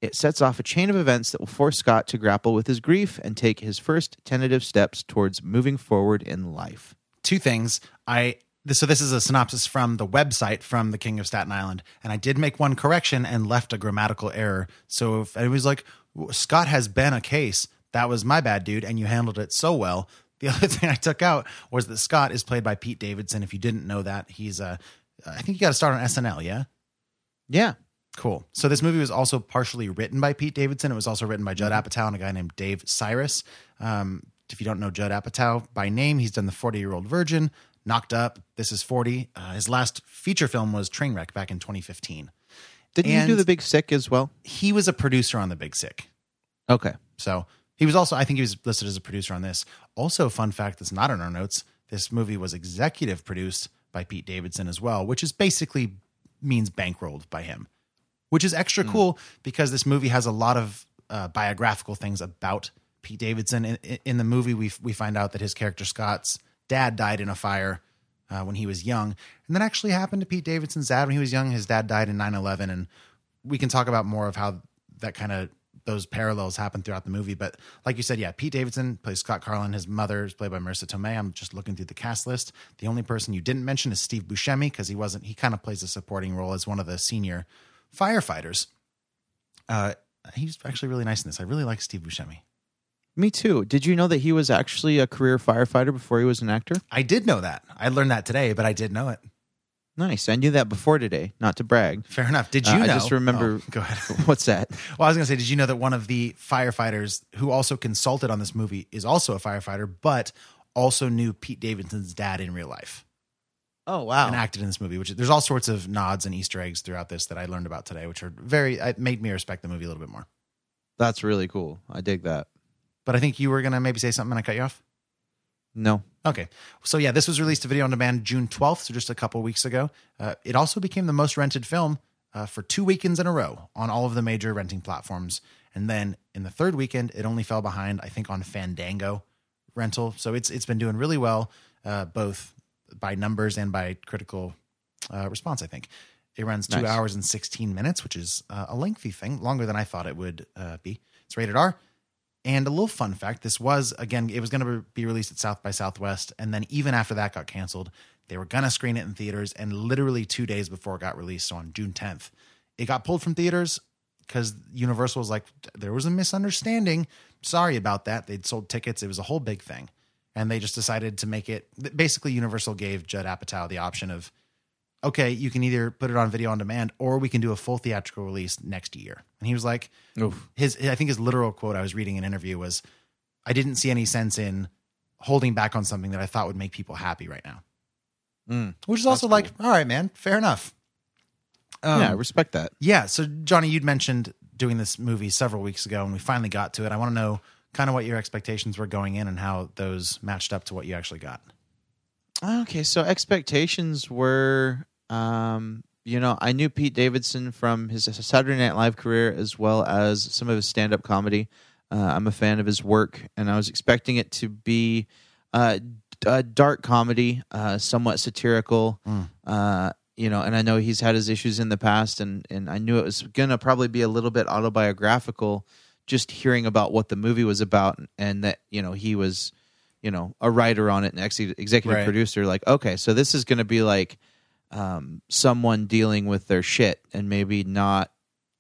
it sets off a chain of events that will force Scott to grapple with his grief and take his first tentative steps towards moving forward in life. Two things. I so this is a synopsis from the website from the King of Staten Island, and I did make one correction and left a grammatical error. So if anybody's like, Scott has been a case, that was my bad, dude, and you handled it so well. The other thing I took out was that Scott is played by Pete Davidson. If you didn't know that, he's a, I think you got to start on SNL, yeah? Yeah. Cool. So this movie was also partially written by Pete Davidson. It was also written by Judd Apatow and a guy named Dave Sirus. Um, if you don't know Judd Apatow by name, he's done The 40 Year Old Virgin, Knocked Up, This Is 40. Uh, his last feature film was Trainwreck back in 2015. Didn't And you do The Big Sick as well? He was a producer on The Big Sick. Okay. So he was also, I think he was listed as a producer on this. Also, fun fact that's not in our notes this movie was executive produced by Pete Davidson as well, which is basically means bankrolled by him, which is extra cool because this movie has a lot of uh, biographical things about Pete Davidson. In, in the movie, we we find out that his character Scott's dad died in a fire uh, when he was young. And that actually happened to Pete Davidson's dad when he was young. His dad died in 9 11. And we can talk about more of how that kind of those parallels happen throughout the movie. But like you said, yeah, Pete Davidson plays Scott Carlin. His mother is played by Marisa Tomei. I'm just looking through the cast list. The only person you didn't mention is Steve Buscemi because he wasn't. He kind of plays a supporting role as one of the senior firefighters. Uh, he's actually really nice in this. I really like Steve Buscemi. Me too. Did you know that he was actually a career firefighter before he was an actor? I did know that. I learned that today, but I did know it. Nice. I knew that before today, not to brag. Fair enough. Did you Uh, know? I just remember. Oh, go ahead. What's that? Well, I was going to say, did you know that one of the firefighters who also consulted on this movie is also a firefighter, but also knew Pete Davidson's dad in real life Oh wow! and acted in this movie? Which there's all sorts of nods and Easter eggs throughout this that I learned about today, which are very it made me respect the movie a little bit more. That's really cool. I dig that. But I think you were going to maybe say something and I cut you off. No. Okay. So, yeah, this was released to video on demand June 12th, so just a couple weeks ago. Uh, it also became the most rented film uh, for two weekends in a row on all of the major renting platforms. And then in the third weekend, it only fell behind, I think, on Fandango rental. So it's it's been doing really well, uh, both by numbers and by critical uh, response, I think. It runs two Nice. hours and 16 minutes, which is uh, a lengthy thing, longer than I thought it would uh, be. It's rated R. And a little fun fact this was, again, it was going to be released at South by Southwest. And then even after that got canceled, they were going to screen it in theaters. And literally two days before it got released, so on June 10th, it got pulled from theaters because Universal was like, there was a misunderstanding. Sorry about that. They'd sold tickets, it was a whole big thing. And they just decided to make it basically, Universal gave Judd Apatow the option of, okay, you can either put it on video on demand or we can do a full theatrical release next year. And he was like, his, I think his literal quote I was reading in an interview was, I didn't see any sense in holding back on something that I thought would make people happy right now. Mm. Which is also like, all right, man, fair enough. Um, yeah, I respect that. Yeah. So, Johnny, you'd mentioned doing this movie several weeks ago, and we finally got to it. I want to know kind of what your expectations were going in and how those matched up to what you actually got. Okay, so expectations were, um, you know, I knew Pete Davidson from his Saturday Night Live career as well as some of his stand up comedy. Uh, I'm a fan of his work, and I was expecting it to be uh, a dark comedy, uh, somewhat satirical. Uh, you know, and I know he's had his issues in the past, and and I knew it was gonna probably be a little bit autobiographical. Just hearing about what the movie was about, and that you know he was, you know, a writer on it and ex- executive Right. producer. Like, okay, so this is gonna be like um, someone dealing with their shit, and maybe not,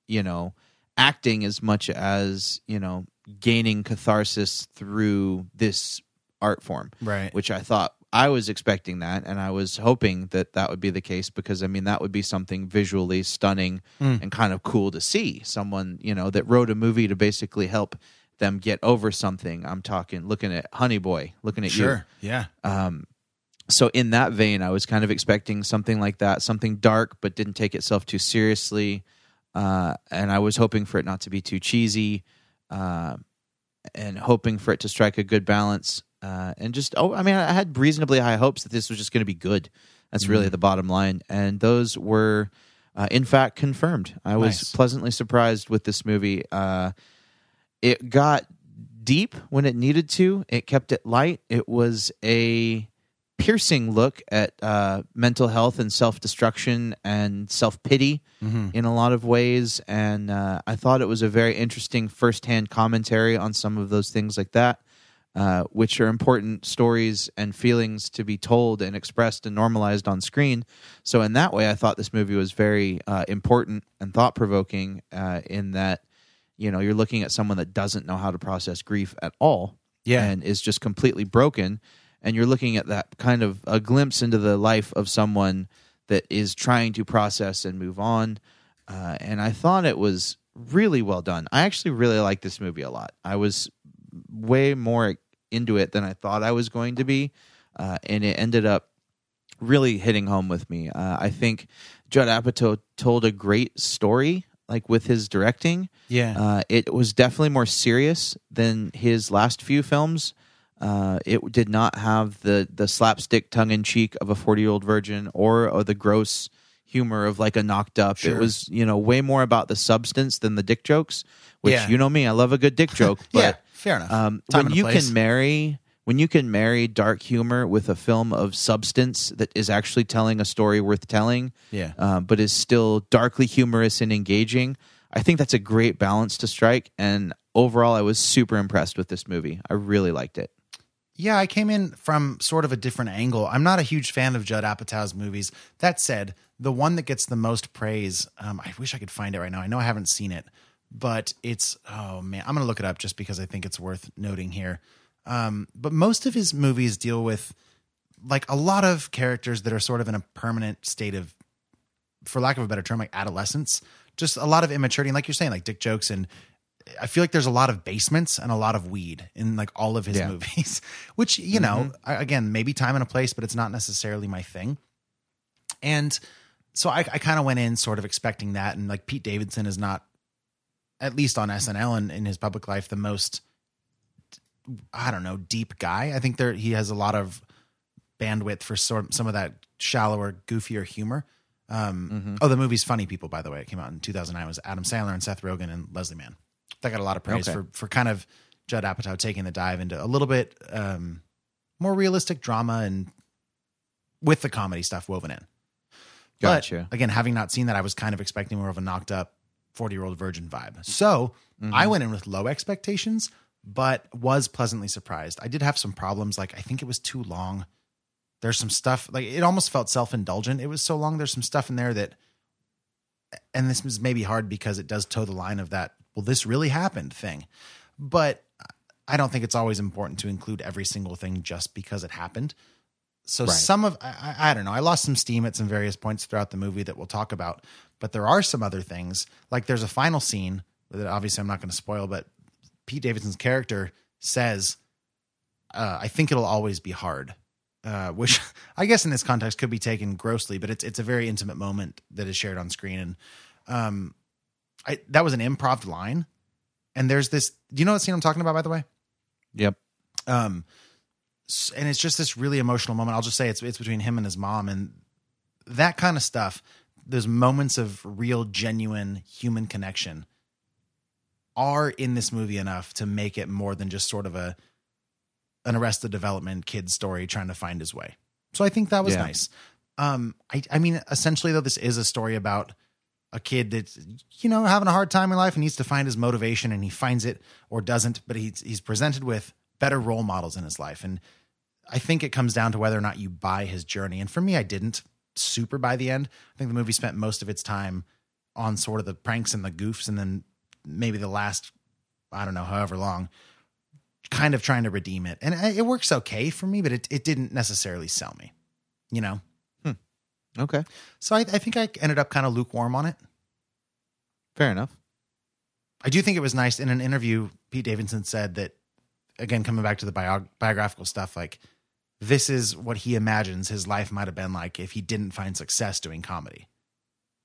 you know, acting as much as you know gaining catharsis through this art form Right. which i thought i was expecting that and i was hoping that that would be the case because i mean that would be something visually stunning Mm. and kind of cool to see someone you know that wrote a movie to basically help them get over something i'm talking looking at honey boy looking at you Sure. Yeah. um, so in that vein, I was kind of expecting something like that, something dark but didn't take itself too seriously, uh, and I was hoping for it not to be too cheesy, uh, and hoping for it to strike a good balance. Uh, and just, oh, I mean, I had reasonably high hopes that this was just going to be good. That's really Mhm. the bottom line, and those were, uh, in fact, confirmed. I was Nice. pleasantly surprised with this movie. Uh, it got deep when it needed to. It kept it light. It was a piercing look at uh, mental health and self destruction and self pity Mhm. in a lot of ways. And uh, I thought it was a very interesting first hand commentary on some of those things like that. Uh, which are important stories and feelings to be told and expressed and normalized on screen. So, in that way, I thought this movie was very uh, important and thought provoking. Uh, in that, you know, you're looking at someone that doesn't know how to process grief at all, Yeah. and is just completely broken. And you're looking at that kind of a glimpse into the life of someone that is trying to process and move on. Uh, and I thought it was really well done. I actually really like this movie a lot. I was way more into it than I thought I was going to be, uh, and it ended up really hitting home with me. Uh, I think Judd Apatow told a great story, like with his directing. Yeah. uh, it was definitely more serious than his last few films. Uh, it did not have the the slapstick tongue in cheek of a forty year old virgin or, or the gross humor of like a knocked up. Sure. It was you know way more about the substance than the dick jokes. Which Yeah. you know me, I love a good dick joke. But Yeah, fair enough. Um, when you place. can marry when you can marry dark humor with a film of substance that is actually telling a story worth telling, Yeah. uh, but is still darkly humorous and engaging. I think that's a great balance to strike. And overall, I was super impressed with this movie. I really liked it. Yeah, I came in from sort of a different angle. I'm not a huge fan of Judd Apatow's movies. That said, the one that gets the most praise, um, I wish I could find it right now. I know I haven't seen it, but it's oh man, I'm gonna look it up just because I think it's worth noting here. Um, but most of his movies deal with like a lot of characters that are sort of in a permanent state of, for lack of a better term, like adolescence. Just a lot of immaturity, and like you're saying, like dick jokes and I feel like there's a lot of basements and a lot of weed in like all of his Yeah. movies, which, you know, I, again, maybe time and a place, but it's not necessarily my thing. And so I, I kind of went in sort of expecting that. And like Pete Davidson is not, at least on SNL and in his public life, the most, I don't know, deep guy. I think there, he has a lot of bandwidth for sort some of that shallower, goofier humor. Um, Oh, the movie's Funny People, by the way. It came out in 2009. It was Adam Sandler and Seth Rogen and Leslie Mann. That got a lot of praise Okay. for for kind of Judd Apatow taking the dive into a little bit um, more realistic drama and with the comedy stuff woven in. But, again, having not seen that, I was kind of expecting more of a knocked up 40 year old virgin vibe. So I went in with low expectations, but was pleasantly surprised. I did have some problems. Like, I think it was too long. There's some stuff, like, it almost felt self indulgent. It was so long. There's some stuff in there that, and this was maybe hard because it does toe the line of that, well, this really happened thing. But I don't think it's always important to include every single thing just because it happened. So Right. some of I, I I don't know. I lost some steam at some various points throughout the movie that we'll talk about, but there are some other things. Like there's a final scene that obviously I'm not going to spoil, but Pete Davidson's character says, uh, "I think it'll always be hard," uh, which I guess in this context could be taken grossly, but it's it's a very intimate moment that is shared on screen, and um, I that was an improv line. And there's this. Do you know what scene I'm talking about? By the way, Yep. um and it's just this really emotional moment i'll just say it's it's between him and his mom and that kind of stuff those moments of real genuine human connection are in this movie enough to make it more than just sort of a an arrested development kid story trying to find his way so i think that was Yeah. nice um i i mean essentially though this is a story about a kid that's you know having a hard time in life and needs to find his motivation and he finds it or doesn't but he's he's presented with better role models in his life. And i think it comes down to whether or not you buy his journey. And for me i didn't super by the end. I think the movie spent most of its time on sort of the pranks and the goofs and then maybe the last i don't know however long kind of trying to redeem it. And it works okay for me but it, it didn't necessarily sell me you know Okay. so I, I think i ended up kind of lukewarm on it Fair enough. I do think it was nice in an interview. Pete Davidson said that again, coming back to the bio- biographical stuff, like this is what he imagines his life might have been like if he didn't find success doing comedy,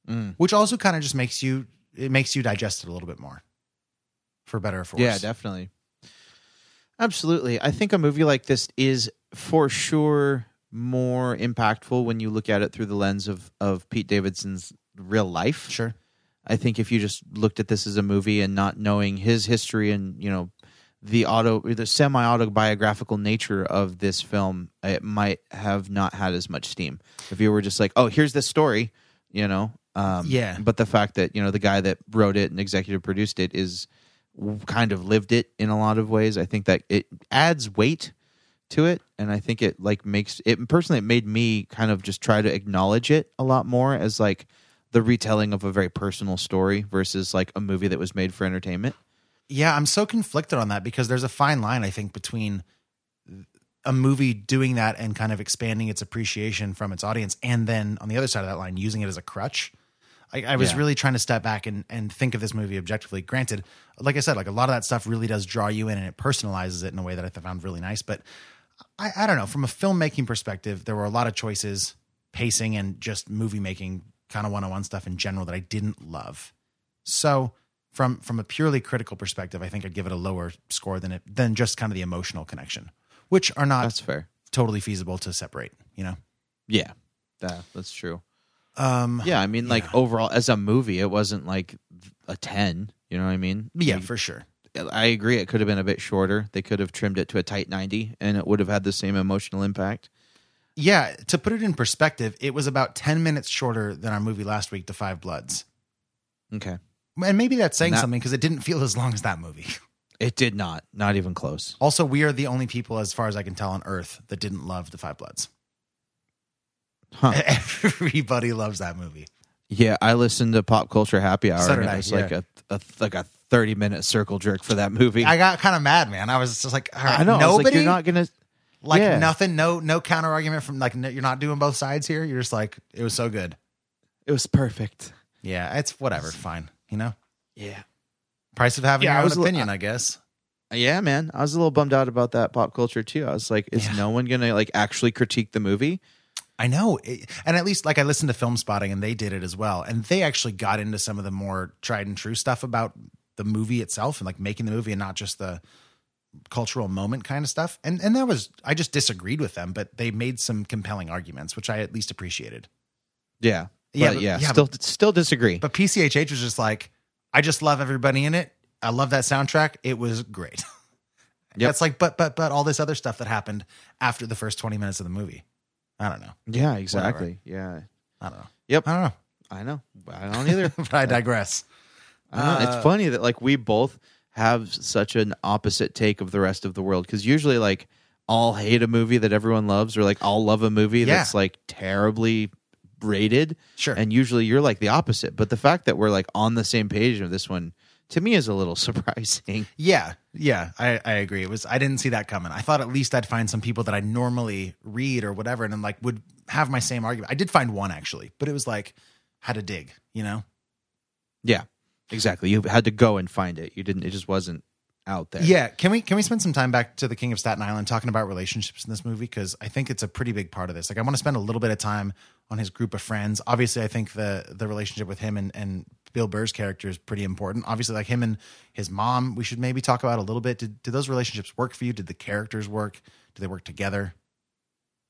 Mm. which also kind of just makes you it makes you digest it a little bit more, for better or for worse. Yeah, definitely. Absolutely. I think a movie like this is for sure more impactful when you look at it through the lens of of Pete Davidson's real life. Sure. I think if you just looked at this as a movie and not knowing his history and, you know, the auto the semi autobiographical nature of this film, it might have not had as much steam. If you were just like, "Oh, here's this story," you know. Um, Yeah. But the fact that you know the guy that wrote it and executive produced it is kind of lived it in a lot of ways. I think that it adds weight to it, and I think it like makes it personally. It made me kind of just try to acknowledge it a lot more as like the retelling of a very personal story versus like a movie that was made for entertainment. Yeah, I'm so conflicted on that because there's a fine line I think between a movie doing that and kind of expanding its appreciation from its audience, and then on the other side of that line, using it as a crutch. I, I was Yeah. really trying to step back and, and think of this movie objectively. Granted, like I said, like a lot of that stuff really does draw you in and it personalizes it in a way that I found really nice. But I, I don't know. From a filmmaking perspective, there were a lot of choices, pacing, and just movie making kind of one on one stuff in general that I didn't love. So from from a purely critical perspective, I think I'd give it a lower score than it than just kind of the emotional connection, which are not That's fair. totally feasible to separate. You know. Yeah, that that's true. Um, Yeah, I mean, like overall as a movie, it wasn't like a ten. You know what I mean? Yeah, for sure. I agree. It could have been a bit shorter. They could have trimmed it to a tight ninety, and it would have had the same emotional impact. Yeah, to put it in perspective, it was about 10 minutes shorter than our movie last week, The Five Bloods. Okay, And maybe that's saying that- something because it didn't feel as long as that movie. it did not. Not even close. Also, we are the only people, as far as I can tell, on Earth that didn't love The Five Bloods. Huh. Everybody loves that movie. Yeah, I listened to Pop Culture Happy Hour, So and it I, was yeah. like a, a like a thirty minute circle jerk for that movie. I got kind of mad, man. I was just like, all right, I know. I was nobody, like, you're not gonna like yeah. nothing, no, no counter argument from like, no, you're not doing both sides here. You're just like, it was so good. It was perfect. Yeah, it's whatever, fine. You know, Yeah, price of having Yeah, I your own was li- opinion, I guess. yeah, man. I was a little bummed out about that pop culture too. I was like, is no one gonna like actually critique the movie? I know. And at least like I listened to Film Spotting and they did it as well. And they actually got into some of the more tried and true stuff about the movie itself and like making the movie and not just the cultural moment kind of stuff. And and that was I just disagreed with them, but they made some compelling arguments, which I at least appreciated. Yeah, Yeah, But yeah, yeah, still but- still disagree. But PCHH was just like, I just love everybody in it. I love that soundtrack. It was great. Yep. That's like, but but but all this other stuff that happened after the first twenty minutes of the movie. I don't know. yeah, exactly. Yeah, I don't know. Yep. I don't know. I know. I don't either. but I digress. Uh, it's funny that like we both have such an opposite take of the rest of the world because usually like I'll hate a movie that everyone loves or like I'll love a movie Yeah. that's like terribly rated. Sure. And usually you're like the opposite. But the fact that we're like on the same page of this one to me is a little surprising. Yeah, yeah, I, I agree. It was I didn't see that coming. I thought at least I'd find some people that I normally read or whatever, and then like would have my same argument. I did find one actually, but it was like had to dig, you know. Yeah. Exactly. You had to go and find it. You didn't it just wasn't out there. Yeah, can we can we spend some time back to the King of Staten Island talking about relationships in this movie because I think it's a pretty big part of this. Like I want to spend a little bit of time on his group of friends. Obviously, I think the the relationship with him and and Bill Burr's character is pretty important. Obviously, like him and his mom, we should maybe talk about a little bit. Did did those relationships work for you? Did the characters work? Do they work together?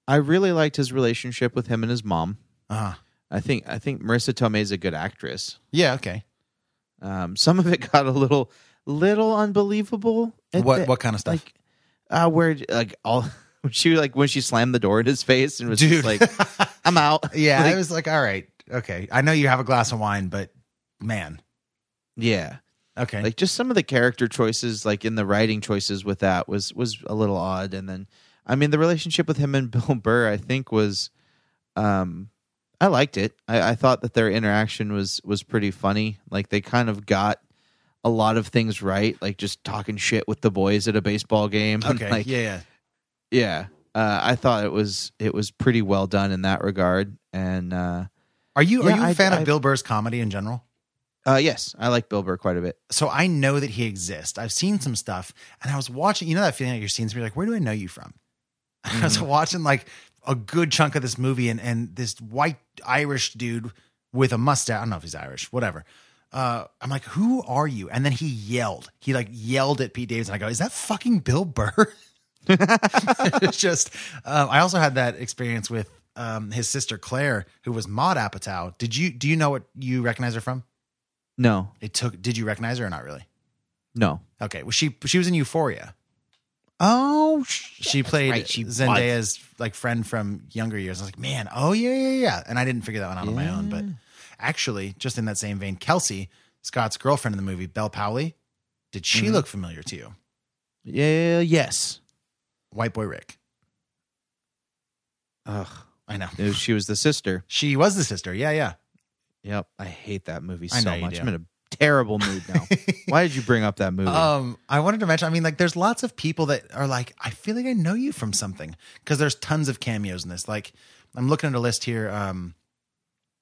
I really liked his relationship with him and his mom. Uh I think I think Marisa Tomei is a good actress. yeah, okay. Um, some of it got a little little unbelievable. What the- what kind of stuff? Like, uh, where like all when she like when she slammed the door in his face and was Dude. just like, "I'm out." yeah, Like, I was like, all right, okay. I know you have a glass of wine, but man, yeah. okay. Like just some of the character choices, like in the writing choices with that, was was a little odd. And then, I mean, the relationship with him and Bill Burr, I think, was, um, I liked it. I, I thought that their interaction was was pretty funny. Like they kind of got a lot of things right, like just talking shit with the boys at a baseball game. okay, like, yeah, yeah. yeah. Uh, I thought it was it was pretty well done in that regard. And uh, Are you Yeah, are you a I- fan I- of Bill Burr's comedy in general? uh, yes, I like Bill Burr quite a bit. so I know that he exists. I've seen some stuff, and I was watching. You know that feeling like you're seeing somebody like, where do I know you from? I was watching like a good chunk of this movie, and and this white Irish dude with a mustache. I don't know if he's Irish, whatever. Uh, I'm like, who are you? And then he yelled. He like yelled at Pete Davidson. I go, is that fucking Bill Burr? it's just. Um, I also had that experience with um, his sister Claire, who was Maud Apatow. Did you do you know what you recognize her from? No, It took. Did you recognize her or not really? no. Okay. Well, she she was in Euphoria. Oh, She played right, she Zendaya's like friend from younger years. I was like, man, oh yeah, yeah, yeah. And I didn't figure that one out on my own. But actually, just in that same vein, Kelsey, Scott's girlfriend in the movie, Bel Powley, did she Mhm. look familiar to you? Yeah, yes. White boy Rick. Ugh. I know. Was- she was the sister. She was the sister. Yeah, yeah. Yep. I hate that movie so much. I'm in a terrible mood now. Why did you bring up that movie? Um, I wanted to mention. I mean, like, there's lots of people that are like, I feel like I know you from something because there's tons of cameos in this. Like, I'm looking at a list here. Um,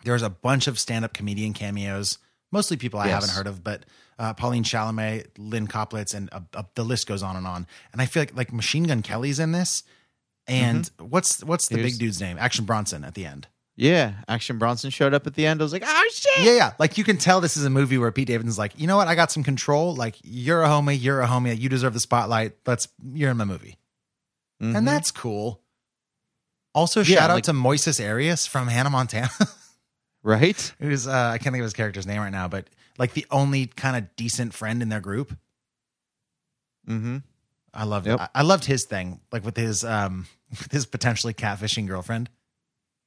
there's a bunch of stand-up comedian cameos, mostly people I Yes. haven't heard of, but uh, Pauline Chalamet, Lynne Koplitz, and uh, uh, the list goes on and on. And I feel like like Machine Gun Kelly's in this. And what's what's the Here's- big dude's name? Action Bronson at the end. Yeah. Action Bronson showed up at the end. I was like, oh, shit. Yeah, yeah. Like you can tell this is a movie where Pete Davidson's like, you know what? I got some control. Like you're a homie, you're a homie. You deserve the spotlight. Let's you're in my movie, Mhm. and that's cool. Also, Yeah, shout out like- to Moises Arias from Hannah Montana. right? Who's uh, I can't think of his character's name right now, but like the only kind of decent friend in their group. Mm-hmm. I loved Yep. I, I loved his thing, like with his um with his potentially catfishing girlfriend.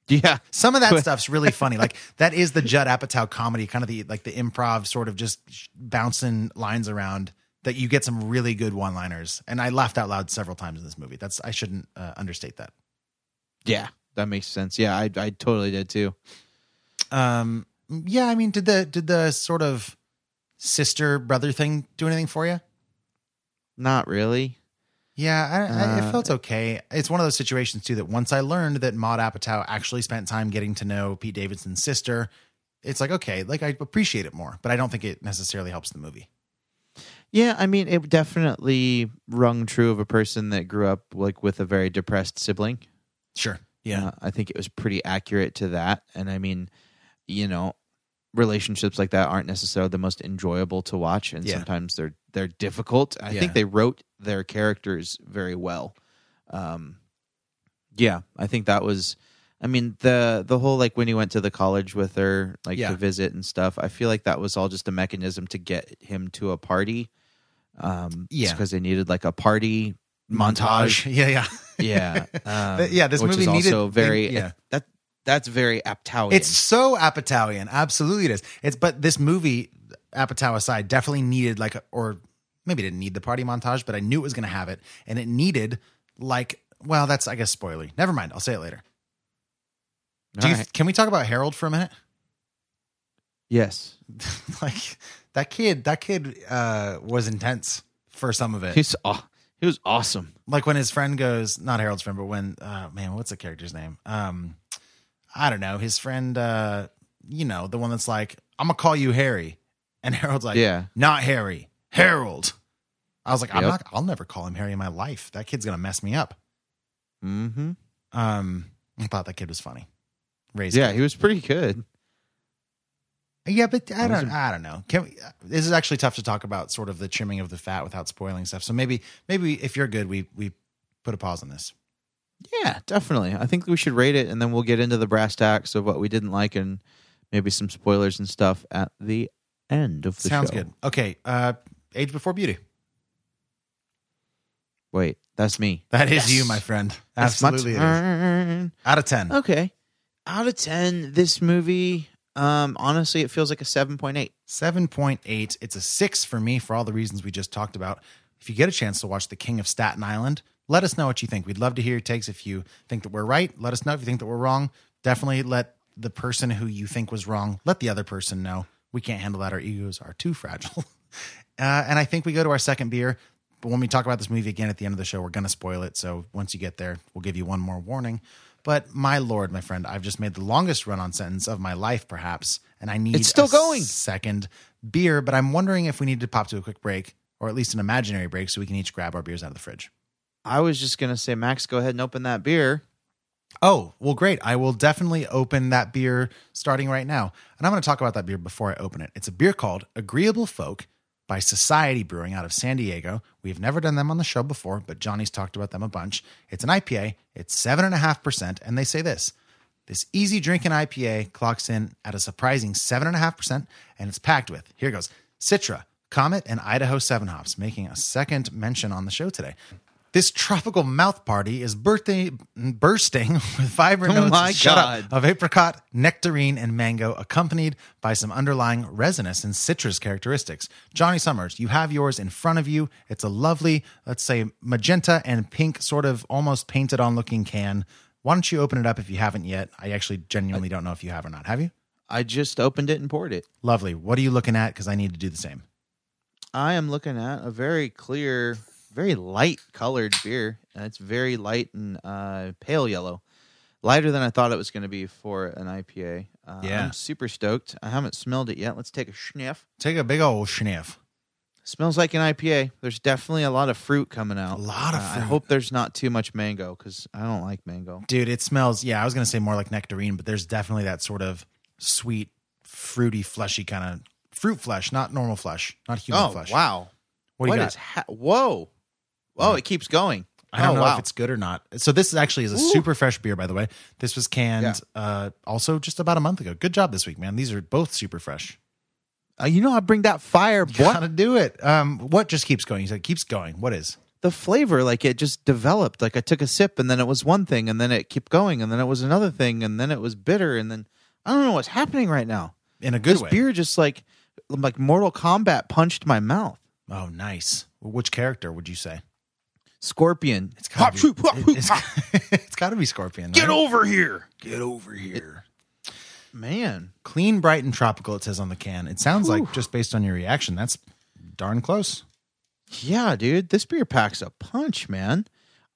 Yeah. Some of that stuff's really funny. Like that is the Judd Apatow comedy, kind of the like the improv sort of just bouncing lines around that you get some really good one-liners. And I laughed out loud several times in this movie. That's I shouldn't uh, understate that. Yeah, that makes sense. Yeah, I I totally did too. Um yeah, I mean, did the did the sort of sister brother thing do anything for you? Not really. Yeah, I, I, it Uh, felt okay. It's one of those situations too that once I learned that Maud Apatow actually spent time getting to know Pete Davidson's sister, it's like okay, like I appreciate it more, but I don't think it necessarily helps the movie. Yeah, I mean, it definitely rung true of a person that grew up like with a very depressed sibling. Sure. Yeah. Uh, I think it was pretty accurate to that. And I mean, you know, relationships like that aren't necessarily the most enjoyable to watch, and Yeah. sometimes they're they're difficult. I Yeah. think they wrote their characters very well. Um, yeah, I think that was. I mean the the whole like when he went to the college with her, like Yeah. to visit and stuff. I feel like that was all just a mechanism to get him to a party. Um, Yeah. because they needed like a party montage. Yeah, yeah. Yeah, um, yeah, this which movie needed also very yeah. that that's very Apatowian. It's so Apatowian. Absolutely it is. It's but this movie, Apatow aside, definitely needed like a, or maybe didn't need the party montage, but I knew it was gonna have it. And it needed like well, that's I guess spoilery. Never mind, I'll say it later. Do you, right. can we talk about Harold for a minute? yes. like that kid, that kid uh was intense for some of it. He's aw- he was awesome. like when his friend goes, not Harold's friend, but when uh man, what's the character's name? Um I don't know, his friend uh you know, the one that's like, I'm gonna call you Harry. And Harold's like, Yeah. not Harry, Harold. I was like, I'm Yep. not I'll never call him Harry in my life. That kid's gonna mess me up. Mm-hmm. Um I thought that kid was funny. Raised Yeah, kid. he was pretty good. Yeah, but I don't. I don't know. Can we, this is actually tough to talk about, sort of the trimming of the fat without spoiling stuff. So maybe, maybe if you're good, we we put a pause on this. Yeah, definitely. I think we should rate it, and then we'll get into the brass tacks of what we didn't like, and maybe some spoilers and stuff at the end of the Sounds show. good. Okay, uh, Age Before Beauty. Wait, that's me. That is Yes. you, my friend. My Absolutely, it is. out of ten. Okay, out of ten, this movie. Um, honestly, it feels like a seven point eight. Seven point eight. It's a six for me for all the reasons we just talked about. If you get a chance to watch The King of Staten Island, let us know what you think. We'd love to hear your takes. If you think that we're right, let us know. If you think that we're wrong, definitely let the person who you think was wrong let the other person know. We can't handle that. Our egos are too fragile. Uh, and I think we go to our second beer. But when we talk about this movie again at the end of the show, we're going to spoil it. So once you get there, we'll give you one more warning. But my lord, my friend, I've just made the longest run on sentence of my life, perhaps, and I need It's still going. second beer. But I'm wondering if we need to pop to a quick break, or at least an imaginary break, so we can each grab our beers out of the fridge. I was just gonna say, Max, go ahead and open that beer. Oh, well, great. I will definitely open that beer starting right now. And I'm going to talk about that beer before I open it. It's a beer called Agreeable Folk by Societe Brewing out of San Diego. We've never done them on the show before, but Johnny's talked about them a bunch. It's an IPA, it's 7.5%. And they say this this easy drinking IPA clocks in at a surprising 7.5%, and it's packed with, here goes, Citra, Comet, and Idaho 7 hops, making a second mention on the show today. This tropical mouth party is birthday, bursting with vibrant Oh notes up, of apricot, nectarine, and mango, accompanied by some underlying resinous and citrus characteristics. Johnny Summers, you have yours in front of you. It's a lovely, let's say, magenta and pink, sort of almost painted on looking can. Why don't you open it up if you haven't yet? I actually genuinely don't know if you have or not. Have you? I just opened it and poured it. Lovely. What are you looking at? Because I need to do the same. I am looking at a very clear, very light colored beer. And it's very light and uh, pale yellow. Lighter than I thought it was going to be for an IPA. Uh, Yeah. I'm super stoked. I haven't smelled it yet. Let's take a sniff. Take a big old sniff. Smells like an IPA. There's definitely a lot of fruit coming out. A lot of Uh, I hope there's not too much mango because I don't like mango. Dude, it smells, yeah, I was going to say more like nectarine, but there's definitely that sort of sweet, fruity, fleshy kind of fruit flesh, not normal flesh, not human oh flesh. wow! What do you got? ha- Whoa! Whoa! It keeps going. I don't oh, know wow. if it's good or not. So this is actually is a Ooh. super fresh beer, by the way. This was canned Yeah. uh, also just about a month ago. Good job this week, man. These are both super fresh. Uh, you know, I bring that fire, boy. Gotta do it. Um, what just keeps going? You said keeps going. What is? the flavor like it just developed like i took a sip and then it was one thing and then it kept going and then it was another thing and then it was bitter and then i don't know what's happening right now In a good this way. beer just like like mortal kombat punched my mouth Oh, nice. Which character would you say? Scorpion It's gotta be, it's, it's gotta be Scorpion. get right? over here Get over here. man Clean, bright, and tropical. It says on the can. It sounds like just based on your reaction, that's darn close. yeah dude this beer packs a punch man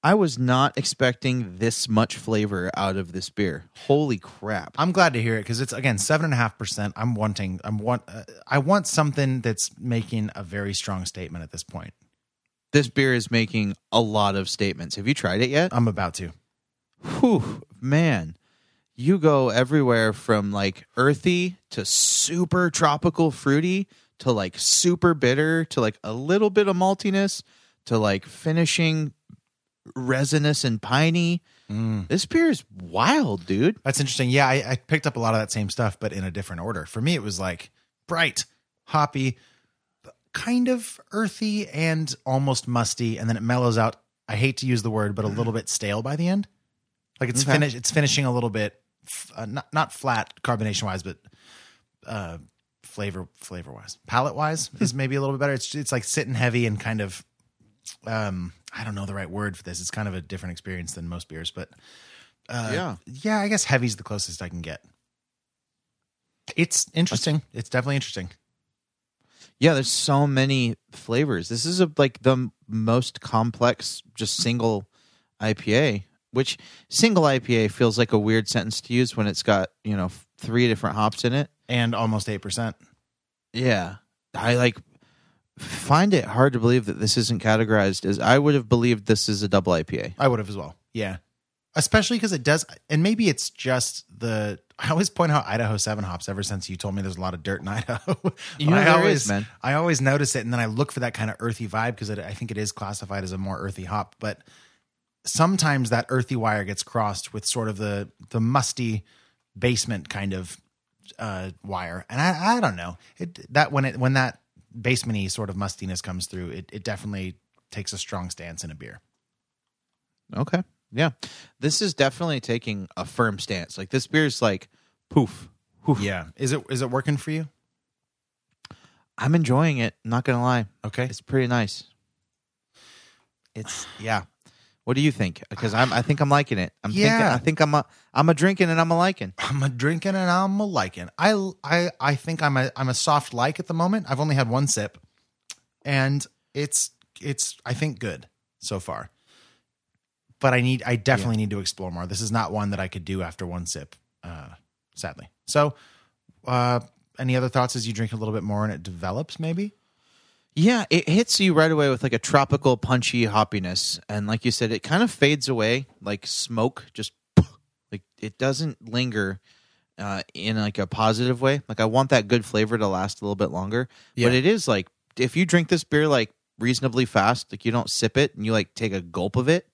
i was not expecting this much flavor out of this beer holy crap I'm glad to hear it because it's again seven and a half percent. I'm wanting. I'm want. Uh, I want something that's making a very strong statement at this point. This beer is making a lot of statements have you tried it yet I'm about to. Whew, man, you go everywhere from like earthy to super tropical fruity to like super bitter to like a little bit of maltiness to like finishing resinous and piney. Mm. This beer is wild, dude. That's interesting. Yeah, I, I picked up a lot of that same stuff, but in a different order. For me, it was like bright, hoppy, kind of earthy, and almost musty, and then it mellows out. I hate to use the word, but a little bit stale by the end. Like it's Okay. finish. It's finishing a little bit, f- uh, not not flat carbonation wise, but uh, flavor flavor wise, palate wise is maybe a little bit better. It's it's like sitting heavy and kind of. Um, I don't know the right word for this. It's kind of a different experience than most beers, but uh, Yeah. yeah, I guess heavy's the closest I can get. It's interesting. it's definitely interesting. Yeah, there's so many flavors. This is a, like the m- most complex, just single IPA. Which single IPA feels like a weird sentence to use when it's got you know three different hops in it. And almost eight percent. Yeah. I like find it hard to believe that this isn't categorized as I would have believed this is a double IPA. I would have as well. Yeah. Especially because it does, and maybe it's just the. I always point out Idaho seven hops. Ever since you told me there's a lot of dirt in Idaho, You know I there always, is, man. I always notice it, and then I look for that kind of earthy vibe because I think it is classified as a more earthy hop. But sometimes that earthy wire gets crossed with sort of the the musty basement kind of uh, wire, and I, I don't know it that when it when that basementy sort of mustiness comes through, it it definitely takes a strong stance in a beer. Okay. Yeah. This is definitely taking a firm stance. Like this beer is like poof. Yeah, is it is it working for you? I'm enjoying it, not gonna lie. Okay. It's pretty nice. It's yeah. What do you think? Because I'm I think I'm liking it. I'm thinking Yeah. I think I'm a I'm a drinking and I'm a liking. I'm a drinking and I'm a liking. I I I think I'm a I'm a soft like at the moment. I've only had one sip, and it's it's I think good so far. But I need I definitely need to explore more. This is not one that I could do after one sip, uh, sadly. So, uh, any other thoughts as you drink a little bit more and it develops? Maybe. Yeah, it hits you right away with like a tropical punchy hoppiness. And like you said, it kind of fades away like smoke, just like it doesn't linger uh, in like a positive way. Like I want that good flavor to last a little bit longer. Yeah. But it is like if you drink this beer like reasonably fast, like you don't sip it and you like take a gulp of it.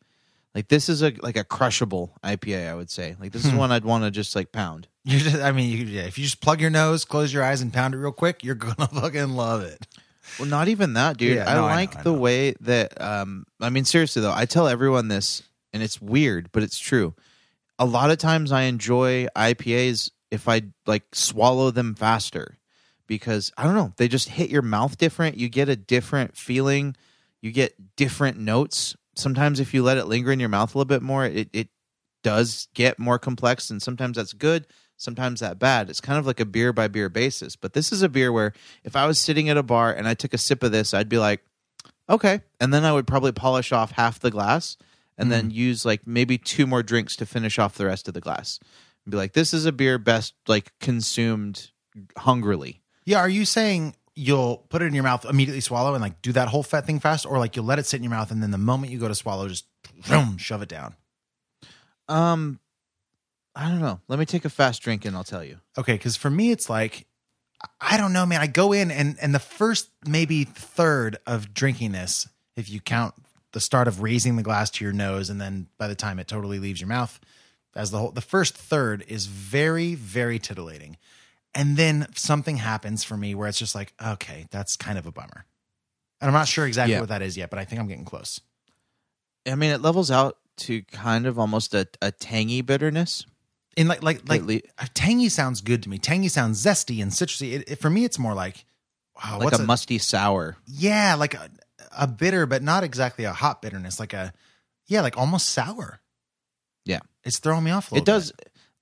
Like this is a like a crushable IPA, I would say. Like this is Hmm. one I'd want to just like pound. You just, I mean, you, yeah, if you just plug your nose, close your eyes, and pound it real quick, you're gonna fucking love it. Well, not even that, dude. Yeah, I no, I like know, I the way that. Um, I mean, seriously though, I tell everyone this, and it's weird, but it's true. A lot of times, I enjoy IPAs if I like swallow them faster because I don't know, they just hit your mouth different. You get a different feeling. You get different notes. Sometimes, if you let it linger in your mouth a little bit more, it it does get more complex, and sometimes that's good. Sometimes that bad. It's kind of like a beer by beer basis. But this is a beer where if I was sitting at a bar and I took a sip of this, I'd be like, okay. And then I would probably polish off half the glass and then mm-hmm. use like maybe two more drinks to finish off the rest of the glass. And be like, this is a beer best like consumed hungrily. Yeah, are you saying you'll put it in your mouth, immediately swallow, and like do that whole fat thing fast, or like you'll let it sit in your mouth, and then the moment you go to swallow, just boom, shove it down? Um, I don't know. Let me take a fast drink and I'll tell you. Okay, because for me, it's like I don't know, man. I go in and and the first maybe third of drinking this, if you count the start of raising the glass to your nose, and then by the time it totally leaves your mouth, as the whole the first third is very very titillating, and then something happens for me where it's just like, okay, that's kind of a bummer. And I'm not sure exactly Yeah. what that is yet, but I think I'm getting close. I mean, it levels out to kind of almost a, a tangy bitterness. In like like like le- uh, tangy sounds good to me. Tangy sounds zesty and citrusy. It, it- for me, it's more like wow, like what's a musty sour. Yeah, like a, a bitter, but not exactly a hot bitterness. Like a yeah, like almost sour. Yeah. It's throwing me off a It does.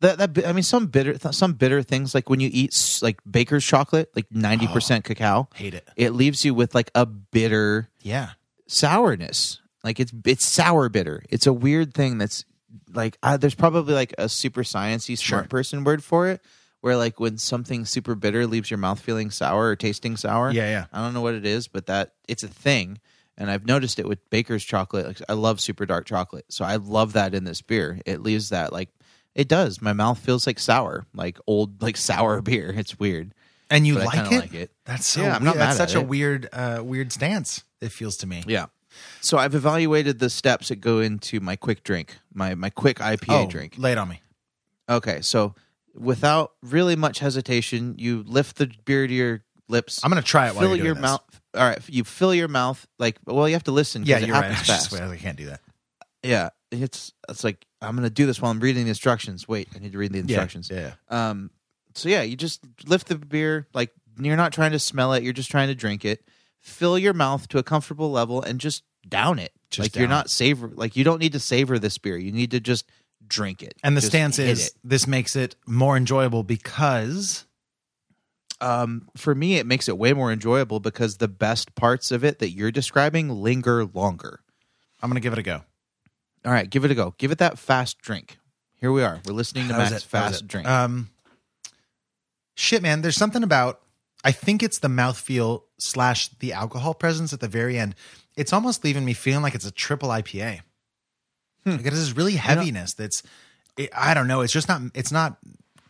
That, that I mean, some bitter, some bitter things like when you eat like baker's chocolate, like ninety percent cacao. Hate it. It leaves you with like a bitter Yeah. sourness. Like it's it's sour bitter. It's a weird thing that's like uh, there's probably like a super sciencey smart Sure. person word for it. Where like when something super bitter leaves your mouth feeling sour or tasting sour. Yeah, yeah. I don't know what it is, but that it's a thing. And I've noticed it with baker's chocolate. Like I love super dark chocolate, so I love that in this beer. It leaves that like it does. My mouth feels like sour, like old like sour beer. It's weird. And you But like it? like it. That's so Yeah, I'm not That's mad at such a it. weird uh weird stance. It feels to me. Yeah. So I've evaluated the steps that go into my quick drink, my my quick IPA Oh, drink. lay it on me. Okay, so without really much hesitation, you lift the beer to your lips. I'm gonna try it while Fill you're your this. mouth. All right, you fill your mouth like. Well, you have to listen. Yeah, you're right. happens I just- fast. I can't do that. Yeah, it's it's like I'm gonna do this while I'm reading the instructions. Wait, I need to read the instructions. yeah. Um. So yeah, you just lift the beer like you're not trying to smell it. You're just trying to drink it. Fill your mouth to a comfortable level and just down it. Just like you're not savor. Like you don't need to savor this beer. You need to just drink it. And the Just stance is it. this makes it more enjoyable because um, for me, it makes it way more enjoyable because the best parts of it that you're describing linger longer. I'm gonna give it a go. All right, give it a go. Give it that fast drink. Here we are. We're listening to Max it? Fast it? drink. Um, shit, man. There's something about. I think it's the mouthfeel slash the alcohol presence at the very end. It's almost leaving me feeling like it's a triple IPA. Like it is really heaviness. That's. It, I don't know. It's just not. It's not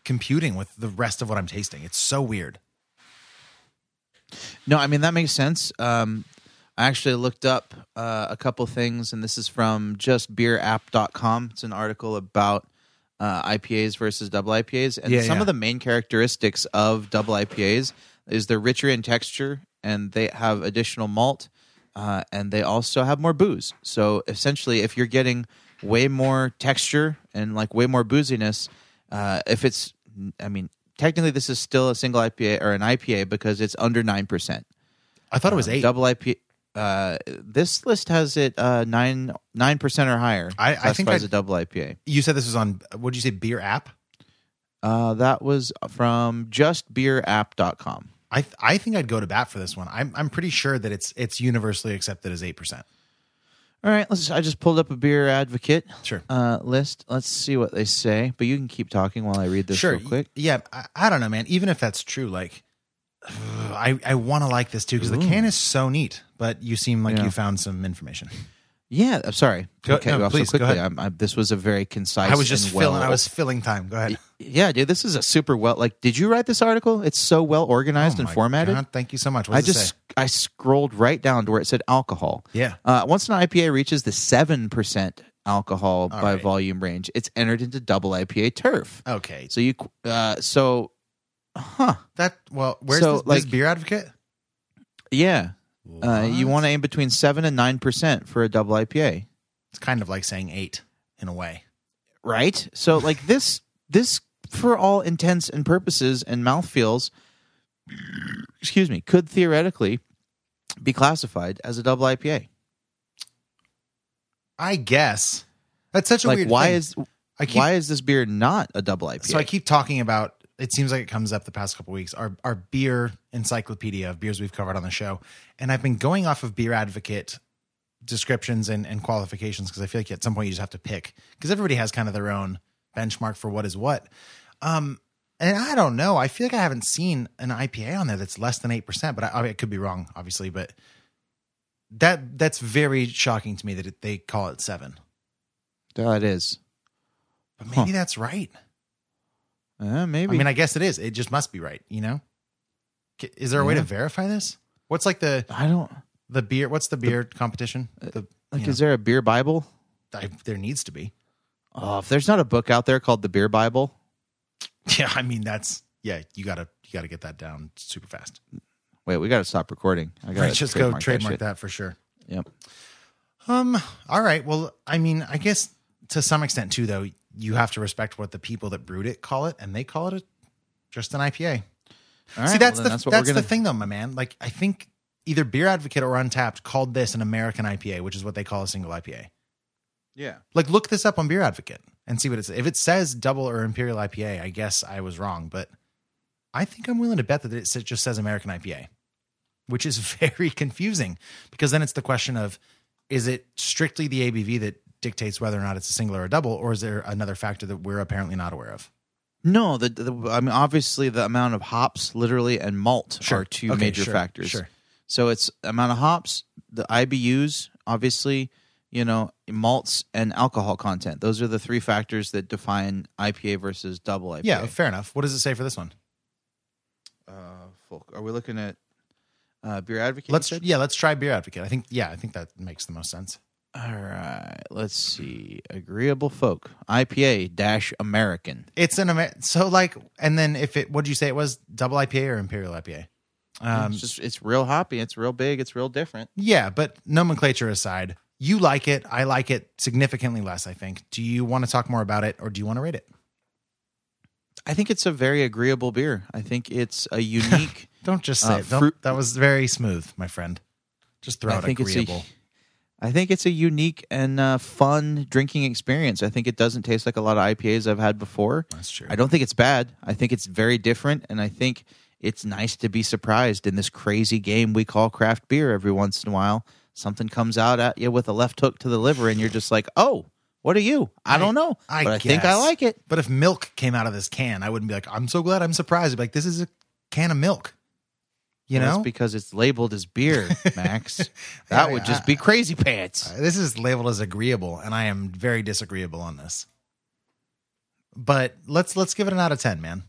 computing with the rest of what I'm tasting. It's so weird. No, I mean that makes sense. Um, I actually looked up uh, a couple things, and this is from justbeerapp.com. It's an article about uh, IPAs versus double IPAs, and Yeah, some yeah. of the main characteristics of double IPAs is they're richer in texture, and they have additional malt, uh, and they also have more booze. So essentially, if you're getting way more texture and like way more booziness, uh, if it's, I mean, technically this is still a single IPA or an IPA because it's under nine percent. I thought it was Um, eight. Double IPA. Uh, this list has it uh, nine nine percent or higher. I- I think Classifies a double IPA. You said this was on. What did you say? Beer app. Uh, that was from justbeerapp.com. I th- I think I'd go to bat for this one. I'm I'm pretty sure that it's it's universally accepted as eight percent. All right, let's. I just pulled up a beer advocate Sure. uh, list. Let's see what they say. But you can keep talking while I read this sure. real quick. Yeah, I, I don't know, man. Even if that's true, like, I I want to like this too because the can is so neat. But you seem like Yeah. you found some information. Yeah, I'm sorry. Go- okay, no, please, so go quickly. ahead. I'm, I, this was a very concise. I was just filling. well- I was filling time. Go ahead. Yeah, dude, this is a super well. Like, did you write this article? It's so well organized Oh and formatted. God, thank you so much. What I just say? I scrolled right down to where it said alcohol. Yeah. Uh, once an IPA reaches the seven percent alcohol All by right. volume range, it's entered into double IPA turf. Okay. So you, uh, so, huh? That well, where's So, this, this like- beer advocate? Yeah. Uh, you want to aim between seven and nine percent for a double IPA, It's kind of like saying eight in a way. right? So like this, this for all intents and purposes and mouthfeels, excuse me, could theoretically be classified as a double IPA. I guess that's such a like weird. why thing. is I keep- why is this beer not a double IPA? So I keep talking about. It seems like it comes up the past couple weeks. Our our beer encyclopedia of beers we've covered on the show, and I've been going off of Beer Advocate descriptions and, and qualifications because I feel like at some point you just have to pick because everybody has kind of their own benchmark for what is what. Um, and I don't know. I feel like I haven't seen an IPA on there that's less than eight percent, but I, I mean, it could be wrong, obviously. But that that's very shocking to me that it, they call it seven. that is. But maybe that's right. Uh, maybe. I mean, I guess it is. It just must be right. You know, is there a way to verify this? What's like the I don't the beer? What's the beer competition? The like. Is know, there a beer Bible? I, there needs to be. Oh, if there's not a book out there called the Beer Bible, Yeah, I mean that's yeah, you gotta you gotta get that down super fast. Wait, we got to stop recording. I got Right, just go trademark that, shit. for sure. Yep. Um. All right. Well, I mean, I guess to some extent too, though, you have to respect what the people that brewed it call it, and they call it a, just an IPA. All right, See, that's well, the that's that's, we're the gonna- thing, though, my man. Like, I think either Beer Advocate or Untappd called this an American IPA, which is what they call a single IPA. Yeah. Like, look this up on Beer Advocate and see what it says. If it says double or imperial IPA, I guess I was wrong, but I think I'm willing to bet that it just says American IPA, which is very confusing because then it's the question of is it strictly the ABV that dictates whether or not it's a single or a double, or is there another factor that we're apparently not aware of? No, the, the I mean obviously the amount of hops, literally, and malt Sure. are two Okay, major sure, factors. sure. So it's amount of hops, the IBUs, obviously, you know, malts and alcohol content. Those are the three factors that define IPA versus double IPA. Yeah, fair enough. What does it say for this one? Uh, folk. Are we looking at uh, beer advocate? Let's yeah, let's try Beer Advocate. I think yeah, I think that makes the most sense. All right. Let's see. Agreeable folk IPA dash American. It's an Amer- so like, and then if it, what did you say it was? Double IPA or Imperial IPA? Um, it's just it's real hoppy. It's real big. It's real different. yeah, but nomenclature aside, you like it. I like it significantly less. I think. Do you want to talk more about it, or do you want to rate it? I think it's a very agreeable beer. I think it's a unique. Don't just say uh, it. Don't, fruit- that was very smooth, my friend. Just throw I out agreeable. it's a, I think it's a unique and uh, fun drinking experience. I think it doesn't taste like a lot of IPAs I've had before. That's true. I don't think it's bad. I think it's very different, and I think it's nice to be surprised in this crazy game we call craft beer. Every once in a while, something comes out at you with a left hook to the liver, and you're just like, "Oh, what are you? I, don't know, I, but I think I like it." But if milk came out of this can, I wouldn't be like, I'm so glad I'm surprised. I'd be like, this is a can of milk. You Well, know? that's because it's labeled as beer, Max. that Yeah, would I- just be crazy pants. Uh, This is labeled as agreeable, and I am very disagreeable on this. But let's let's give it an out of ten, man.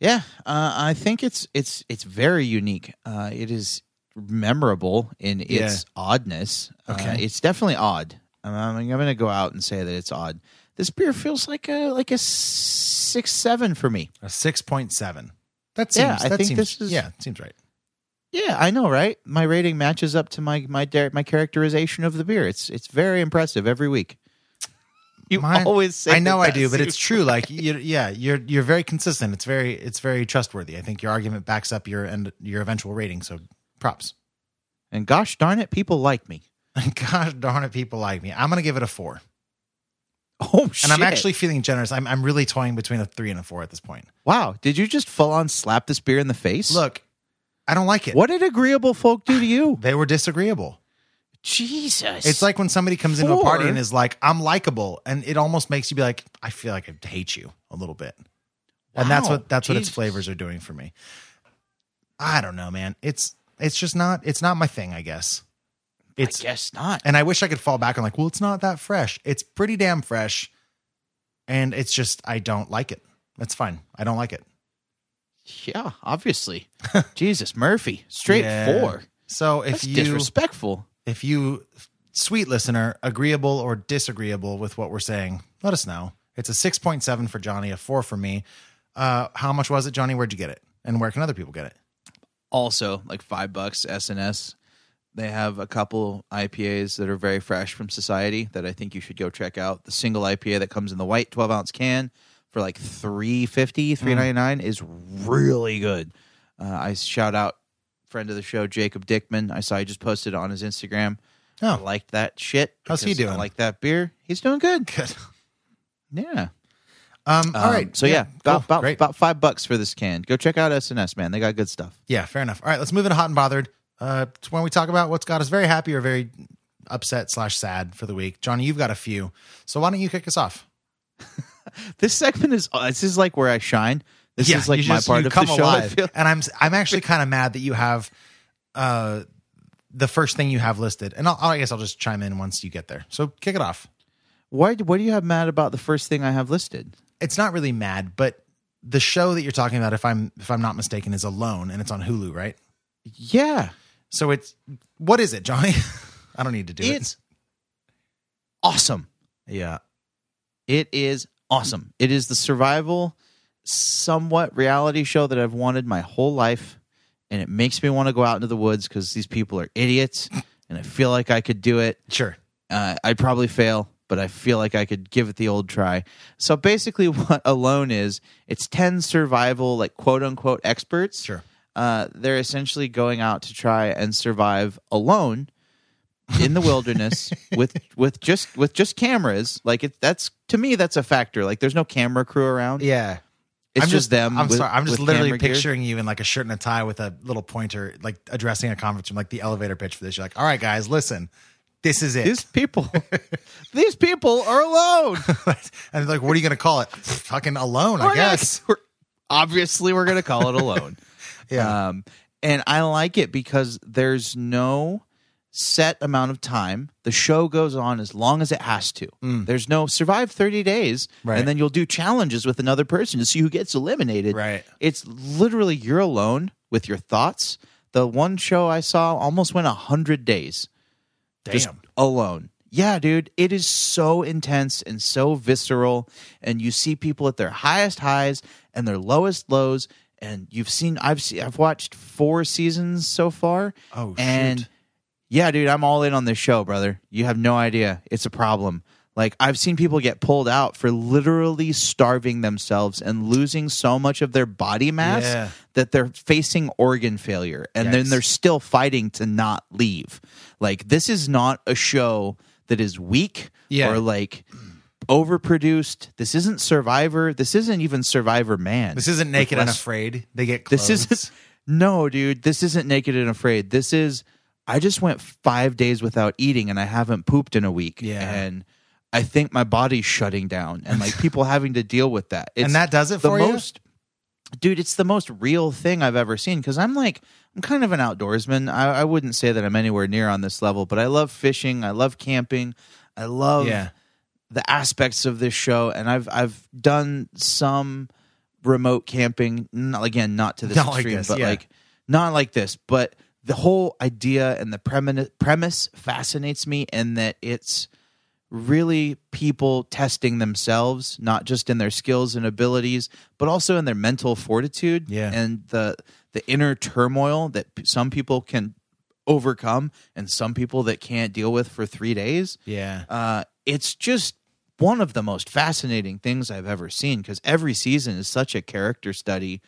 Yeah, uh, I think it's it's it's very unique. Uh, it is memorable in its Yeah. oddness. Uh, Okay. it's definitely odd. Um, I'm going to go out and say that it's odd. This beer feels like a like a six seven for me. A six point seven. That seems. Yeah, I that think seems, this is- Yeah, it seems right. Yeah, I know, right? My rating matches up to my my my characterization of the beer. It's it's very impressive every week. You Mine- always say I know I do, but it's true. Like, you, yeah, you're you're very consistent. It's very it's very trustworthy. I think your argument backs up your and your eventual rating. So, props. And gosh darn it, people like me. Gosh darn it, people like me. I'm gonna give it a four. Oh shit! And I'm actually feeling generous. I'm I'm really toying between a three and a four at this point. wow. Did you just full on slap this beer in the face? Look, I don't like it. What did agreeable folk do to you? They were disagreeable. Jesus. It's like when somebody comes into a party Four? and is like, "I'm likable," and it almost makes you be like, "I feel like I hate you a little bit." And that's Wow. what that's what its Jesus. flavors are doing for me. I don't know, man. It's it's just not it's not my thing. I guess. It's I guess not. and I wish I could fall back on like, well, it's not that fresh. It's pretty damn fresh, and it's just I don't like it. That's fine. I don't like it. Yeah, obviously. Jesus, Murphy, straight Yeah. four. So if That's you disrespectful. if you sweet listener agreeable or disagreeable with what we're saying let us know it's a 6.7 for johnny a 4 for me uh how much was it johnny where'd you get it and where can other people get it Also, like five bucks SNS. They have a couple IPAs that are very fresh from Societe that I think you should go check out. The single IPA that comes in the white 12 ounce can for like 350 399 is really good. Uh, I shout out friend of the show, Jacob Dickman. I saw he just posted on his Instagram. I Oh. liked that shit. How's he because I doing? like that beer. He's doing good. good Yeah. um all Um, right So yeah, cool. about about, about five bucks for this can. Go check out SNS, man. They got good stuff. yeah fair enough all right let's move into hot and bothered uh it's when we talk about what's got us very happy or very upset slash sad for the week johnny you've got a few so why don't you kick us off This segment is uh, this is like where I shine. This is like my just- part of the show. Alive. and I'm I'm actually kind of mad that you have uh the first thing you have listed, and I'll, I guess I'll just chime in once you get there. So kick it off. Why? What do you have mad about the first thing I have listed? It's not really mad, but the show that you're talking about, if I'm if I'm not mistaken, is Alone, and it's on Hulu, right? Yeah, So it's what is it, Johnny? I don't need to do it. it's awesome. Yeah, It is awesome. It is the survival somewhat reality show that I've wanted my whole life, and it makes me want to go out into the woods because these people are idiots, and I feel like I could do it. Sure. Uh, I'd probably fail, but I feel like I could give it the old try. So basically, what Alone is, it's 10 survival, like quote unquote experts. Sure. Uh, they're essentially going out to try and survive alone in the wilderness with with just with just cameras. Like it, that's to me that's a factor. Like there's no camera crew around. Yeah. It's I'm just, them. I'm with- sorry. I'm just literally camera gear. picturing you in like a shirt and a tie with a little pointer, like addressing a conference room, like the elevator pitch for this. You're like, all right, guys, listen, this is it. These people, these people are alone. and like, what are you going to call it? Fucking alone, I guess. we're- obviously, we're going to call it alone. Yeah. Um, and I like it because there's no set amount of time. The show goes on as long as it has to. There's no survive 30 days Mm. Right. and then you'll do challenges with another person to see who gets eliminated. Right. It's literally you're alone with your thoughts. The one show I saw almost went 100 days. Just Damn. alone. Yeah, dude, it is so intense and so visceral and you see people at their highest highs and their lowest lows and you've seen I've seen I've watched 4 seasons so far. Oh, and shoot. yeah, dude, I'm all in on this show, brother. You have no idea. It's a problem. Like I've seen people get pulled out for literally starving themselves and losing so much of their body mass Yeah. that they're facing organ failure and then they're still fighting to not leave. Like this is not a show that is weak Yeah. or like overproduced. This isn't Survivor. This isn't even Survivorman. This isn't naked and afraid. They get clothes. this isn't no, dude. This isn't naked and afraid. This is I just went five days without eating and I haven't pooped in a week. Yeah. And I think my body's shutting down and like people having to deal with that. It's And that does it the for you? most dude, it's the most real thing I've ever seen because I'm like I'm kind of an outdoorsman. I, I wouldn't say that I'm anywhere near on this level, but I love fishing, I love camping, I love Yeah. The aspects of this show and I've I've done some remote camping not again not to this Not like extreme this, but yeah. like not like this but the whole idea and the premise premise fascinates me in that it's really people testing themselves not just in their skills and abilities but also in their mental fortitude Yeah. and the the inner turmoil that p- some people can overcome and some people that can't deal with for 3 days Yeah. uh, it's just one of the most fascinating things I've ever seen because every season is such a character study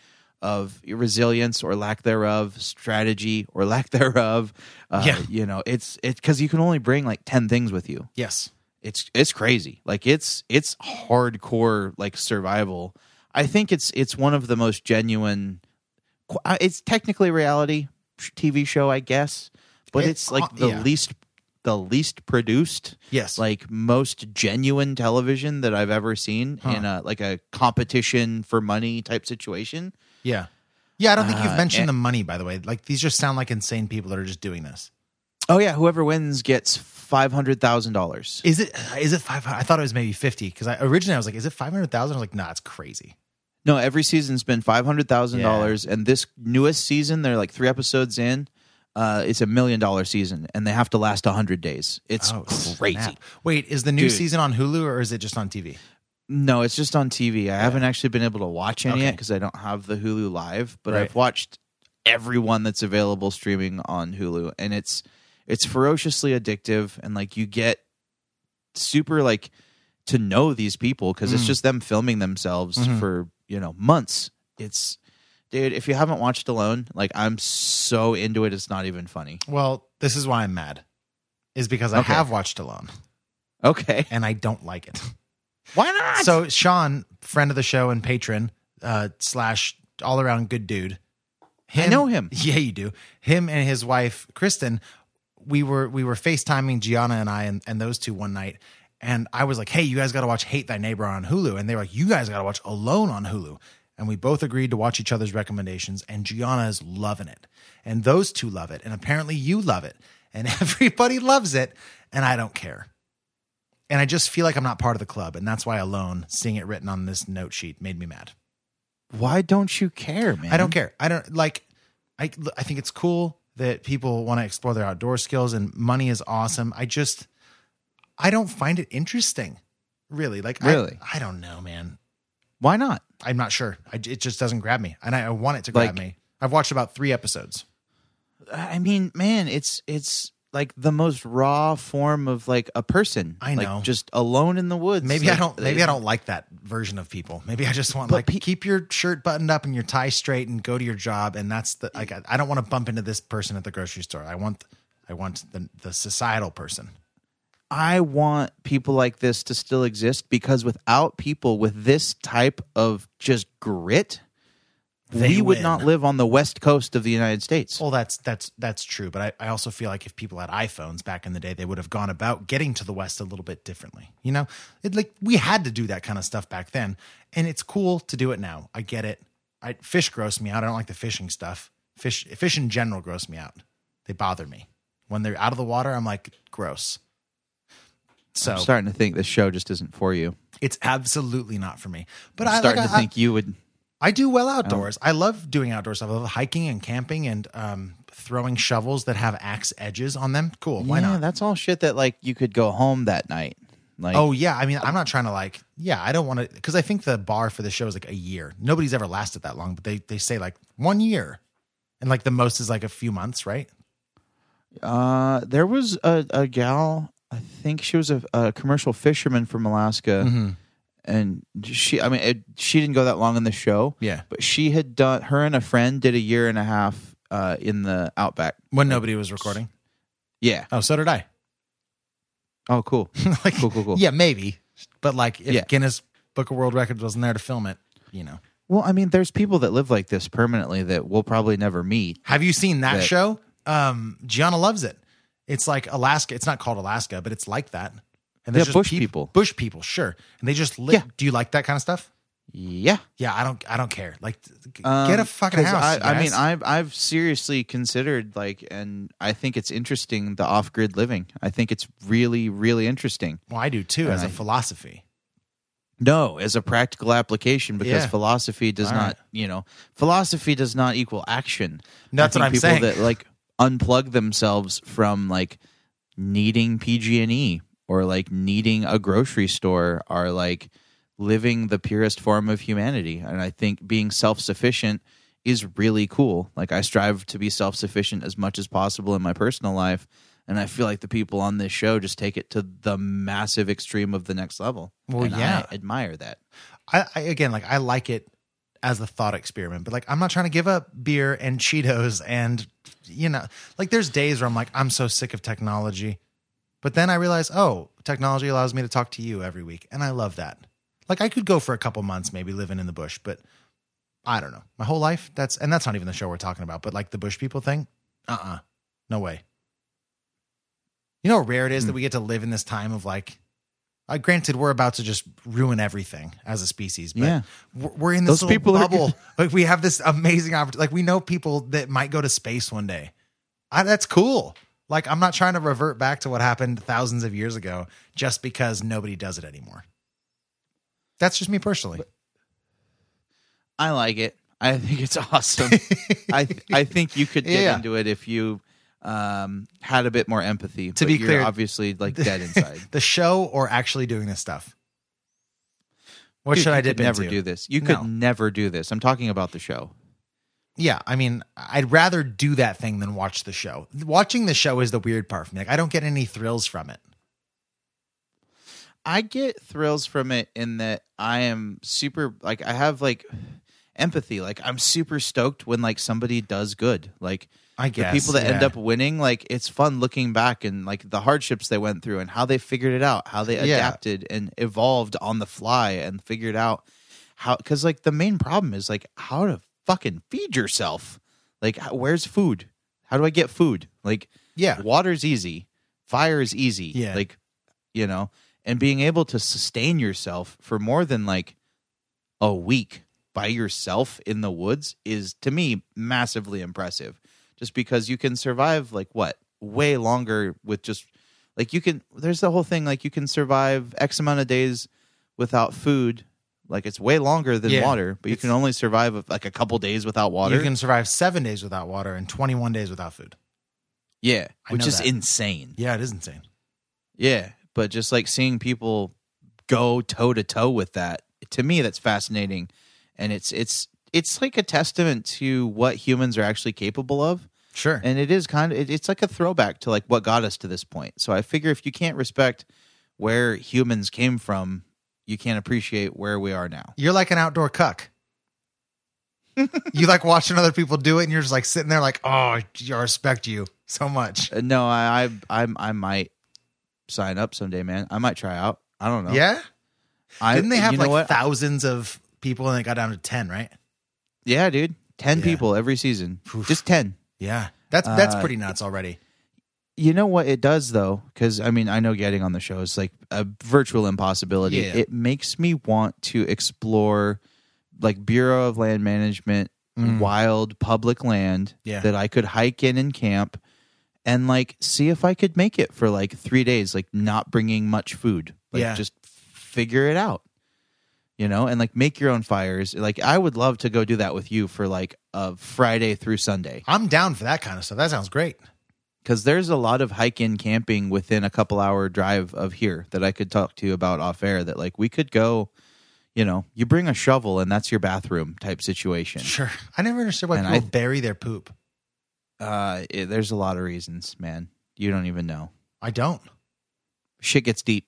of resilience or lack thereof, strategy or lack thereof. Uh, Yeah. you know, it's it because you can only bring like ten things with you. Yes. It's it's crazy. Like it's it's hardcore like survival. I think it's it's one of the most genuine. uh, It's technically reality TV show, I guess, but It- it's like the yeah. least the least produced Yes. like most genuine television that I've ever seen Huh. in a like a competition for money type situation. Yeah. Yeah, I don't think you've Uh, mentioned and- the money, by the way. Like these just sound like insane people that are just doing this. Oh yeah, whoever wins gets five hundred thousand dollars. Is it is it five I thought it was maybe fifty because I originally I was like, is it five hundred thousand? I was like, nah, it's crazy. No, every season's been five hundred thousand dollars, and this newest season, they're like three episodes in. Uh, it's a million dollar season, and they have to last hundred days. It's Oh, crazy. snap. Wait, is the new Dude. season on Hulu or is it just on TV? No, it's just on TV. I haven't actually been able to watch any yet Okay. because I don't have the Hulu Live, but Right. I've watched everyone that's available streaming on Hulu, and it's it's ferociously addictive, and like you get super like to know these people because it's Mm. just them filming themselves Mhm. for you know months. It's dude, if you haven't watched Alone, like I'm so into it, it's not even funny. Well, this is why I'm mad. Is because I Okay. have watched Alone Okay, and I don't like it. why not? So Sean, friend of the show and patron, uh, slash all around good dude. I know him. Yeah, you do. Him and his wife Kristen. We were we were FaceTiming Gianna and I and, and those two one night, and I was like, "Hey, you guys got to watch Hate Thy Neighbor on Hulu," and they were like, "You guys got to watch Alone on Hulu." And we both agreed to watch each other's recommendations, and Gianna is loving it, and those two love it, and apparently you love it, and everybody loves it, and I don't care and I just feel like I'm not part of the club, and that's why alone seeing it written on this note sheet made me mad. why don't you care, man? I don't care. I don't like. I I think it's cool that people want to explore their outdoor skills, and money is awesome. I just I don't find it interesting, really. Like, I- Really? I, don't know, man. Why not? I'm not sure. I, it just doesn't grab me, and I, I want it to grab Like- me. I've watched about three episodes. I mean, man, it's it's like the most raw form of like a person. I Like, know. just alone in the woods. Maybe I don't. Maybe I don't like that version of people. Maybe I just want like pe- keep your shirt buttoned up and your tie straight and go to your job. And that's the like. I, I don't want to bump into this person at the grocery store. I want. I want the the societal person. I want people like this to still exist because without people with this type of just grit, They we would win. not live on the west coast of the United States. Well, that's that's that's true. But I, I also feel like if people had iPhones back in the day, they would have gone about getting to the West a little bit differently. You know, it, like we had to do that kind of stuff back then, and it's cool to do it now. I get it. I, fish gross me out. I don't like the fishing stuff. Fish fish in general gross me out. They bother me when they're out of the water. I'm like gross. So I'm starting to think this show just isn't for you. it's absolutely not for me. But I'm I starting like, to I- think you would. I do well outdoors. I love doing outdoor stuff. I love hiking and camping and um, throwing shovels that have axe edges on them. Cool. Why yeah, not? that's all shit that like you could go home that night. Like, oh yeah. I mean, I'm not trying to like. Yeah, I don't want to because I think the bar for the show is like a year. Nobody's ever lasted that long, but they they say like one year, and like the most is like a few months, right? Uh, there was a, a gal. I think she was a, a commercial fisherman from Alaska, Mhm. and she. I mean, it, she didn't go that long in the show. Yeah. but she had done. Her and a friend did a year and a half uh, in the outback. When nobody was recording. Yeah. Oh, so did I. Oh, cool. like, cool, cool, cool. Yeah, maybe. But like, if Yeah. Guinness Book of World Records wasn't there to film it, you know. Well, I mean, there's people that live like this permanently that we'll probably never meet. Have you seen that, That- show? Um, Gianna loves it. It's like Alaska. It's not called Alaska, but it's like that. And Yeah, just bush peop- people. Bush people, sure. And they just live. Yeah. Do you like that kind of stuff? Yeah. Yeah, I don't. I don't care. Like, g- get Um, a fucking house. I, I mean. I've I've seriously considered like, and I think it's interesting the off grid living. I think it's really really interesting. well, I do too, and as a I- philosophy. No, as a practical application, because Yeah. philosophy does All not, right. you know, philosophy does not equal action. That's what I'm people saying. That like unplug themselves from like needing PG and E or like needing a grocery store are like living the purest form of humanity. And I think being self sufficient is really cool. Like I strive to be self sufficient as much as possible in my personal life. And I feel like the people on this show just take it to the massive extreme of the next level. Well, And yeah. I admire that. I, I again, like, I like it as a thought experiment, but like, I'm not trying to give up beer and Cheetos, and you know, like, there's days where I'm like, I'm so sick of technology, but then I realize, oh, technology allows me to talk to you every week, and I love that. Like, I could go for a couple months, maybe living in the bush, but I don't know, my whole life. That's and that's not even the show we're talking about, but like the bush people thing, uh, uh no way. You know how rare it is that we get to live in this time of like. Uh, granted, we're about to just ruin everything as a species, but Yeah. we're, we're in this Those little people are bubble. like we have this amazing opportunity. Like we know people that might go to space one day. I, that's cool. Like I'm not trying to revert back to what happened thousands of years ago just because nobody does it anymore. That's just me personally. I like it. I think it's awesome. I th- I think you could get Yeah. into it if you um, had a bit more empathy. To be clear, obviously like dead inside. the show or actually doing this stuff. What Dude, should you I could dip never into? do this? You No. could never do this. I'm talking about the show. Yeah, I mean, I'd rather do that thing than watch the show. Watching the show is the weird part for me. Like, I don't get any thrills from it. I get thrills from it in that I am super like I have like empathy. Like I'm super stoked when like somebody does good. Like I guess, the people that end up winning, like it's fun looking back and like the hardships they went through and how they figured it out, how they Yeah. adapted and evolved on the fly and figured out how because like the main problem is like how to fucking feed yourself. Like where's food? How do I get food? Like Yeah. water's easy, fire is easy. Yeah. like you know, and being able to sustain yourself for more than like a week by yourself in the woods is to me massively impressive. Just because you can survive like what way longer with just like you can. There's the whole thing like you can survive X amount of days without food. Like it's way longer than Yeah. water, but you can only survive like a couple days without water. You can survive seven days without water and 21 days without food. yeah, I which is that. insane. Yeah, it is insane. Yeah, but just like seeing people go toe to toe with that, to me, that's fascinating. and it's it's it's like a testament to what humans are actually capable of. Sure. And it is kind of it, it's like a throwback to like what got us to this point. So I figure if you can't respect where humans came from, you can't appreciate where we are now. You're like an outdoor cuck. you like watching other people do it, and you're just like sitting there, like, oh, I respect you so much. Uh, no, I I I, I might sign up someday, man. I might try out. I don't know. Yeah. I, Didn't they have you know like what? thousands of people, and it got down to ten, right? Yeah, dude. Ten Yeah. people every season. Just ten. Yeah, that's that's Uh, pretty nuts already. You know what it does though, because I mean I know getting on the show is like a virtual impossibility. Yeah. It makes me want to explore like Bureau of Land Management Mm. wild public land Yeah. that I could hike in and camp and like see if I could make it for like three days, like not bringing much food. Like Yeah. just figure it out. You know, and like make your own fires. Like I would love to go do that with you for like a Friday through Sunday I'm down for that kind of stuff. That sounds great. because there's a lot of hike-in camping within a couple hour drive of here that I could talk to you about off air. That like we could go, you know, you bring a shovel and that's your bathroom type situation. Sure. I never understood why And people I- bury their poop. Uh, it, there's a lot of reasons, man. You don't even know. I don't. Shit gets deep.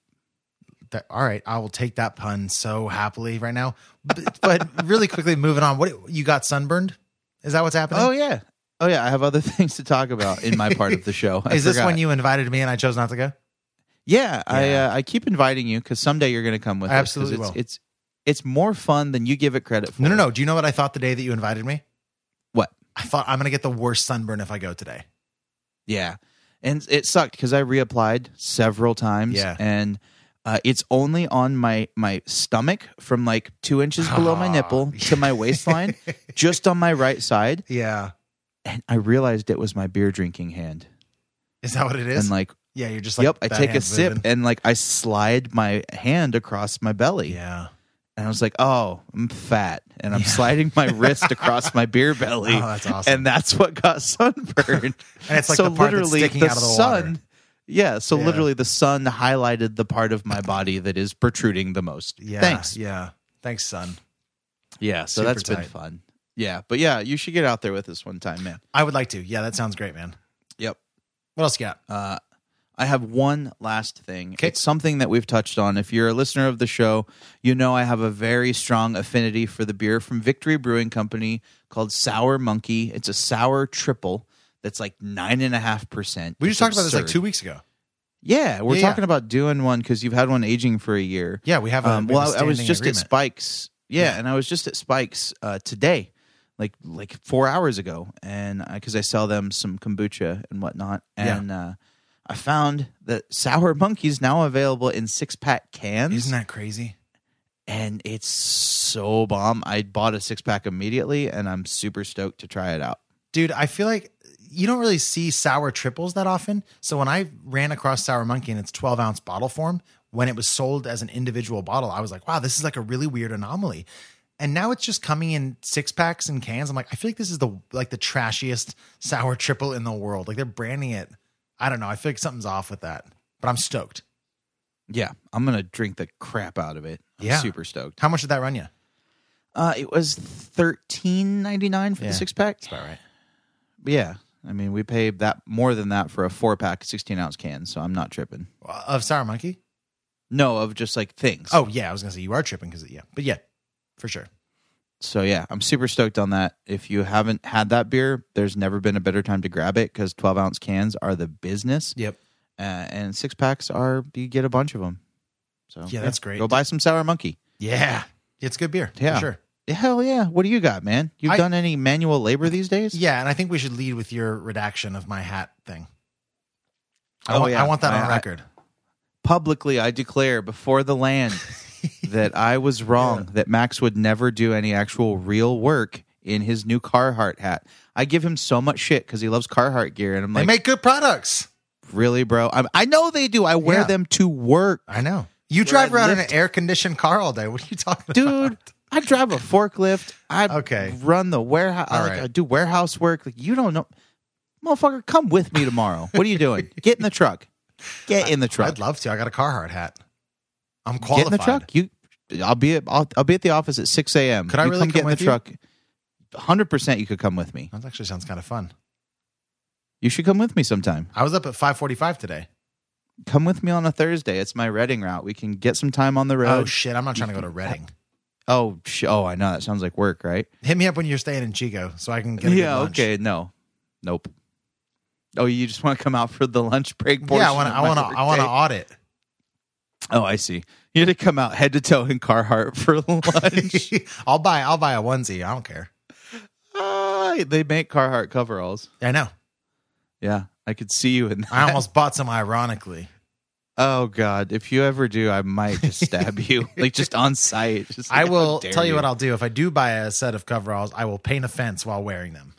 That, all right, I will take that pun so happily right now. But, but really quickly, moving on. What you got sunburned? Is that what's happening? Oh yeah, oh yeah. I have other things to talk about in my part of the show. I Is this forgot. when you invited me and I chose not to go? Yeah, I uh, I keep inviting you because someday you're going to come with I us, 'cause absolutely it's, will. It's it's more fun than you give it credit for. No, no, no. Do you know what I thought the day that you invited me? What? I thought I'm going to get the worst sunburn if I go today. Yeah. And it sucked because I reapplied several times. Yeah. And uh, it's only on my my stomach from like two inches below my nipple to my waistline, just on my right side. Yeah. And I realized it was my beer drinking hand. Is that what it is? And like, yeah, you're just like, yep, I take a sip moving. and like I slide my hand across my belly. Yeah. And I was like, oh, I'm fat. And I'm sliding my wrist across my beer belly. Oh, that's awesome. And that's what got sunburned. And it's like the part that's sticking out of the sun. water. Yeah. So Yeah. literally the sun highlighted the part of my body that is protruding the most. Yeah. Thanks. Yeah. Thanks, son. Yeah. So Super that's been fun. Yeah. But yeah, you should get out there with us one time, man. I would like to. Yeah, that sounds great, man. Yep. What else you got? Uh, I have one last thing. It's something that we've touched on. If you're a listener of the show, you know I have a very strong affinity for the beer from Victory Brewing Company called Sour Monkey. It's a sour triple that's like nine and a half percent. We just talked about this like two weeks ago. Yeah, we're Yeah, yeah. talking about doing one because you've had one aging for a year. Yeah, we have a- Um, well, I, I was just agreement. at Spikes. Yeah, and I was just at Spikes uh, today, like like four hours ago, and because I sell them some kombucha and whatnot, Yeah. and uh, I found that Sour Monkey's now available in six pack cans. Isn't that crazy? And it's so bomb. I bought a six pack immediately, and I'm super stoked to try it out. Dude, I feel like you don't really see sour triples that often. So when I ran across Sour Monkey in its 12 ounce bottle form, when it was sold as an individual bottle, I was like, wow, this is like a really weird anomaly. And now it's just coming in six packs and cans. I'm like, I feel like this is the like the trashiest sour triple in the world. Like they're branding it. I don't know. I feel like something's off with that. But I'm stoked. Yeah, I'm gonna drink the crap out of it. I'm Yeah. super stoked. How much did that run you? Uh, it was thirteen ninety nine for Yeah, the six pack. That's about right. But yeah, I mean, we paid that more than that for a four pack, sixteen ounce can. So I'm not tripping. Of Sour Monkey? No, of just like things. Oh, yeah. I was going to say you are tripping because, yeah. But yeah, for sure. So yeah, I'm super stoked on that. If you haven't had that beer, there's never been a better time to grab it because 12 ounce cans are the business. Yep. Uh, and six packs are you get a bunch of them. So Yeah, that's great. Go buy some Sour Monkey. Yeah. It's good beer. Yeah, For sure. Hell yeah! What do you got, man? You've I- done any manual labor these days? Yeah, and I think we should lead with your redaction of my hat thing. I, Oh, want, yeah. I want that on I- I- record. publicly I declare before the land that I was wrong, that Max would never do any actual real work in his new Carhartt hat. I give him so much shit because he loves Carhartt gear, and I'm like they like, make good products. really, bro? I'm, I know they do. I wear Yeah. them to work, I know. You drive I around in an air conditioned car all day. What are you talking about? dude. I drive a forklift. I Okay. run the warehouse. I, like, right. I do warehouse work. Like you don't know, motherfucker. Come with me tomorrow. What are you doing? Get in the truck. Get in the truck. I'd love to. I got a Carhartt hat. I'm qualified. Get in the truck. You I'll be at I'll, I'll be at the office at six a.m. Could I you really come come get in with the you? truck? Hundred percent, you could come with me. That actually sounds kind of fun. You should come with me sometime. I was up at 5:45 today. Come with me on a Thursday. It's my Redding route. We can get some time on the oh, road. Oh shit! I'm not trying to go to Redding. Oh, sh- oh, I know that sounds like work, right? Hit me up when you're staying in Chico so I can get a yeah. good lunch. Okay. No. Nope. Oh, you just want to come out for the lunch break portion? Yeah, I want to. of I my want to. I want to workday? audit. Oh, I see. You had to come out head to toe in Carhartt for lunch. I'll buy. I'll buy a onesie. I don't care. Ah, they make Carhartt coveralls. I know. Yeah, I could see you in that. I almost bought some ironically. Oh God! If you ever do, I might just stab you, like just on site. Just I will tell you what I'll do. If I do buy a set of coveralls, I will paint a fence while wearing them.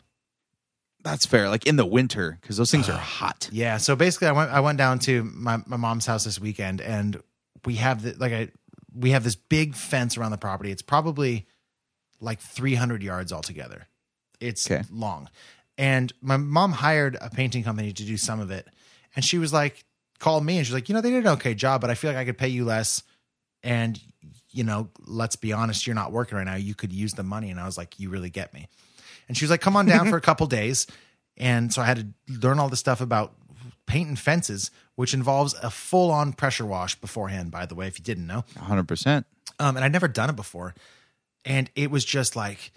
That's fair. Like in the winter, because those things are hot. Yeah. So basically, I went. I went down to my, my mom's house this weekend, and we have the like I we have this big fence around the property. It's probably like 300 yards altogether. It's Okay. long, and my mom hired a painting company to do some of it, and she was like, called me, and she's like, you know, they did an okay job, but I feel like I could pay you less, and you know, let's be honest, you're not working right now. You could use the money, and I was like, you really get me. And she was like, come on down for a couple days. And so I had to learn all this stuff about painting fences, which involves a full on pressure wash beforehand, by the way, if you didn't know. 100%. Um, and I'd never done it before. And it was just like,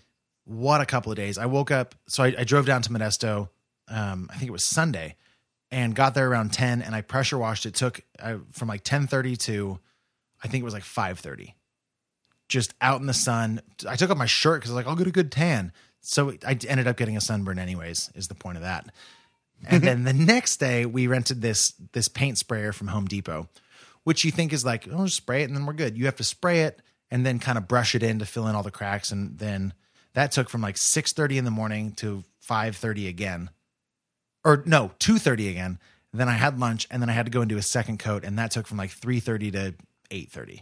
what a couple of days. I woke up, so I, I drove down to Modesto, um, I think it was Sunday, and got there around 10 and I pressure washed. It took uh, from like 10.30 to, I think it was like 5.30 just out in the sun. I took off my shirt was like, I'll get a good tan. So I ended up getting a sunburn anyways, is the point of that. And then the next day we rented this this paint sprayer from Home Depot, which you think is like, oh, just spray it and then we're good. You have to spray it and then kind of brush it in to fill in all the cracks. And then that took from like 6.30 in the morning to 5.30 again. Or no, 2.30 again. Then I had lunch and then I had to go and do a second coat. And that took from like 3.30 to 8.30.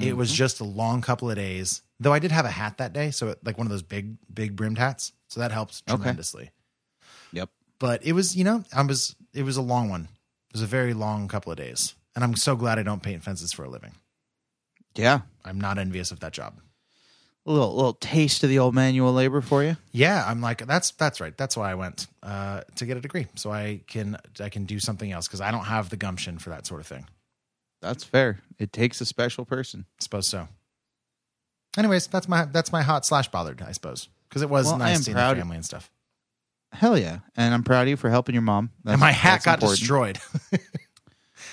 It was mm-hmm. just a long couple of days. Though I did have a hat that day, so it, like one of those big, big brimmed hats. So that helps Okay. tremendously. Yep. But it was, you know, I was. It was a long one. It was a very long couple of days, and I'm so glad I don't paint fences for a living. Yeah. I'm not envious of that job. A little little taste of the old manual labor for you. Yeah, I'm like that's that's right. That's why I went uh, to get a degree, so I can I can do something else because I don't have the gumption for that sort of thing. That's fair. It takes a special person. I suppose so. Anyways, that's my that's my hot slash bothered, I suppose, because it was Well, nice seeing proud- the family and stuff. Hell yeah. And I'm proud of you for helping your mom. and my hat got important. destroyed.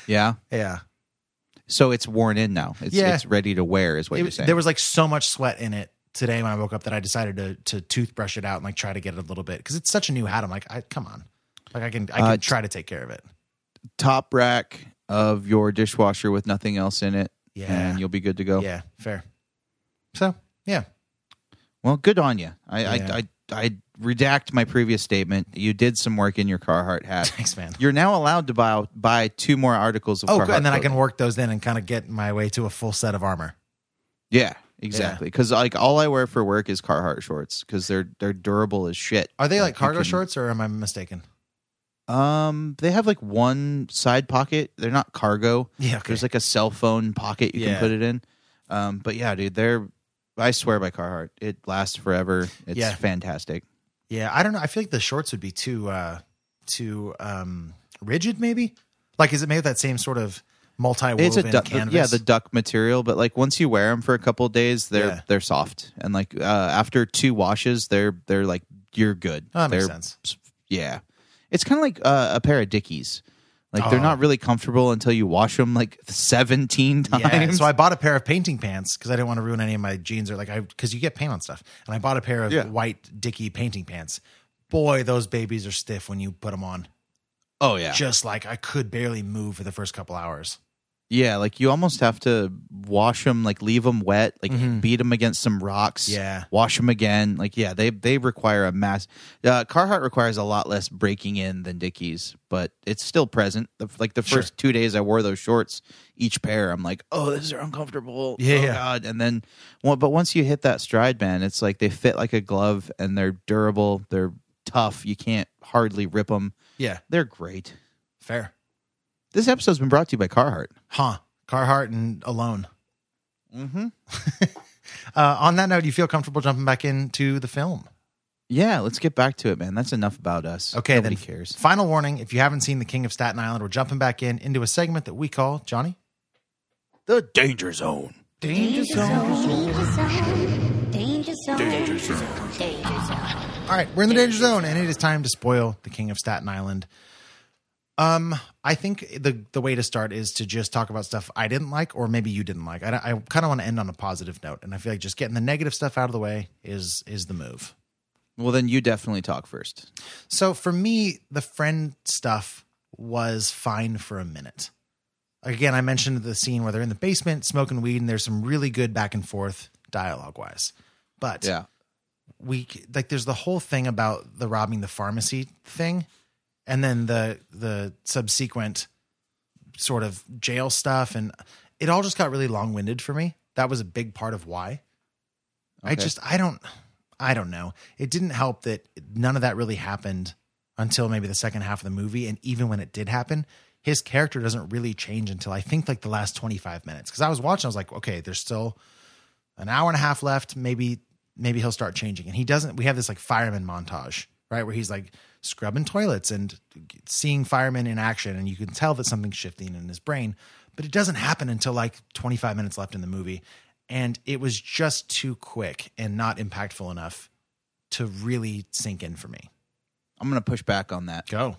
Yeah. yeah. So it's worn in now. It's Yeah. it's ready to wear is what you're saying. There was like so much sweat in it today when I woke up that I decided to to toothbrush it out and like try to get it a little bit because it's such a new hat. I'm like, I come on, like I can I can Uh, try to take care of it. top rack of your dishwasher with nothing else in it. Yeah. And you'll be good to go. Yeah, fair. So yeah, Well, good on you. I, Yeah. I, I I redact my previous statement. You did some work in your Carhartt hat. Thanks, man. You're now allowed to buy buy two more articles of oh, Carhartt good. and then I can work those in and kind of get my way to a full set of armor. Yeah, exactly. Because like all I wear for work is Carhartt shorts because they're they're durable as shit. Are they like you cargo can- shorts or am I mistaken? Um, they have like one side pocket. They're not cargo. Yeah, okay. There's like a cell phone pocket you Yeah. can put it in. Um, but yeah, dude, they're. I swear by Carhartt, it lasts forever. It's Yeah. fantastic. Yeah, I don't know. I feel like the shorts would be too uh too um rigid, maybe. Like, is it made of that same sort of multi-woven It's a duck, canvas? yeah, the duck material. But like once you wear them for a couple of days, they're Yeah. they're soft, and like uh, after two washes, they're they're like you're good. Oh, that makes They're- sense. Yeah, it's kind of like uh, a pair of Dickies. Like they're Oh. not really comfortable until you wash them like seventeen times. Yeah, so I bought a pair of painting pants because I didn't want to ruin any of my jeans or like I because you get paint on stuff. And I bought a pair of Yeah. white Dicky painting pants. Boy, those babies are stiff when you put them on. oh yeah, Just like I could barely move for the first couple hours. Yeah. Like you almost have to wash them, like leave them wet, like Mhm. beat them against some rocks. Yeah. wash them again. Like yeah, they they require a mass. Uh, Carhartt requires a lot less breaking in than Dickies, but it's still present. The, like the Sure. first two days I wore those shorts, each pair, I'm like, oh, these are uncomfortable. Yeah, oh, yeah. God. And then, well, but once you hit that stride, man, it's like they fit like a glove and they're durable. They're tough. You can't hardly rip them. Yeah, They're great. fair. This episode's been brought to you by Carhartt. Huh. Carhartt and alone. Mm-hmm. Uh, on that note, do you feel comfortable jumping back into the film? Yeah, let's get back to it, man. That's enough about us. Okay, Nobody then. cares. Final warning: if you haven't seen The King of Staten Island, we're jumping back in into a segment that we call Johnny the Danger Zone. Danger Zone. Danger Zone. Danger Zone. Danger Zone. Danger Zone. All right, we're in the danger zone, and it is time to spoil the King of Staten Island. Um, I think the the way to start is to just talk about stuff I didn't like, or maybe you didn't like. I, I kind of want to end on a positive note, and I feel like just getting the negative stuff out of the way is is the move. Well, then you definitely talk first. So for me, the friend stuff was fine for a minute. Again, I mentioned the scene where they're in the basement smoking weed, and there's some really good back and forth dialogue wise. But Yeah. we like there's the whole thing about the robbing the pharmacy thing, and then the the subsequent sort of jail stuff, and it all just got really long winded for me. That was a big part of why. I just I don't I don't know. It didn't help that none of that really happened until maybe the second half of the movie, and even when it did happen, his character doesn't really change until I think like the last twenty five minutes. Because I was watching, I was like, okay, there's still an hour and a half left. Maybe maybe he'll start changing. And he doesn't. We have this like fireman montage, right, where he's like scrubbing toilets and seeing firemen in action, and you can tell that something's shifting in his brain. But it doesn't happen until like 25 minutes left in the movie, and it was just too quick and not impactful enough to really sink in for me. I'm going to push back on that. Go.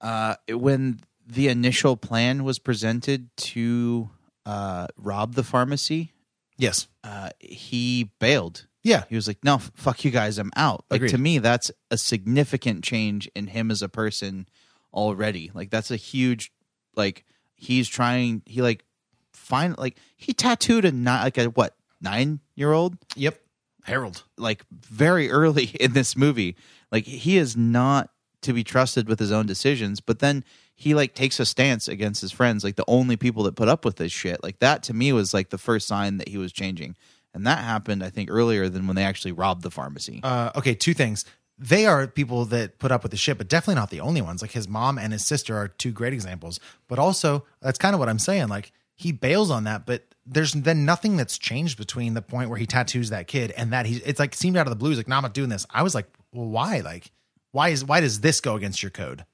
Uh, when the initial plan was presented to uh, rob the pharmacy, yes, uh, he bailed. Yeah, he was like, "No, f- fuck you guys, I'm out." Like Agreed. to me, that's a significant change in him as a person already. Like that's a huge, like he's trying. He like find like he tattooed a ni- like a what nine year old. Yep, Harold. Like very early in this movie, like he is not to be trusted with his own decisions. But then he like takes a stance against his friends, like the only people that put up with this shit. Like that to me was like the first sign that he was changing. And that happened, I think, earlier than when they actually robbed the pharmacy. Uh, okay, two things. They are people that put up with the shit, but definitely not the only ones. Like his mom and his sister are two great examples. But also, that's kind of what I'm saying. Like he bails on that, but there's then nothing that's changed between the point where he tattoos that kid and that he. It's like seemed out of the blue. He's like, "No, I'm not doing this." I was like, "Well, why? Like, why is why does this go against your code?"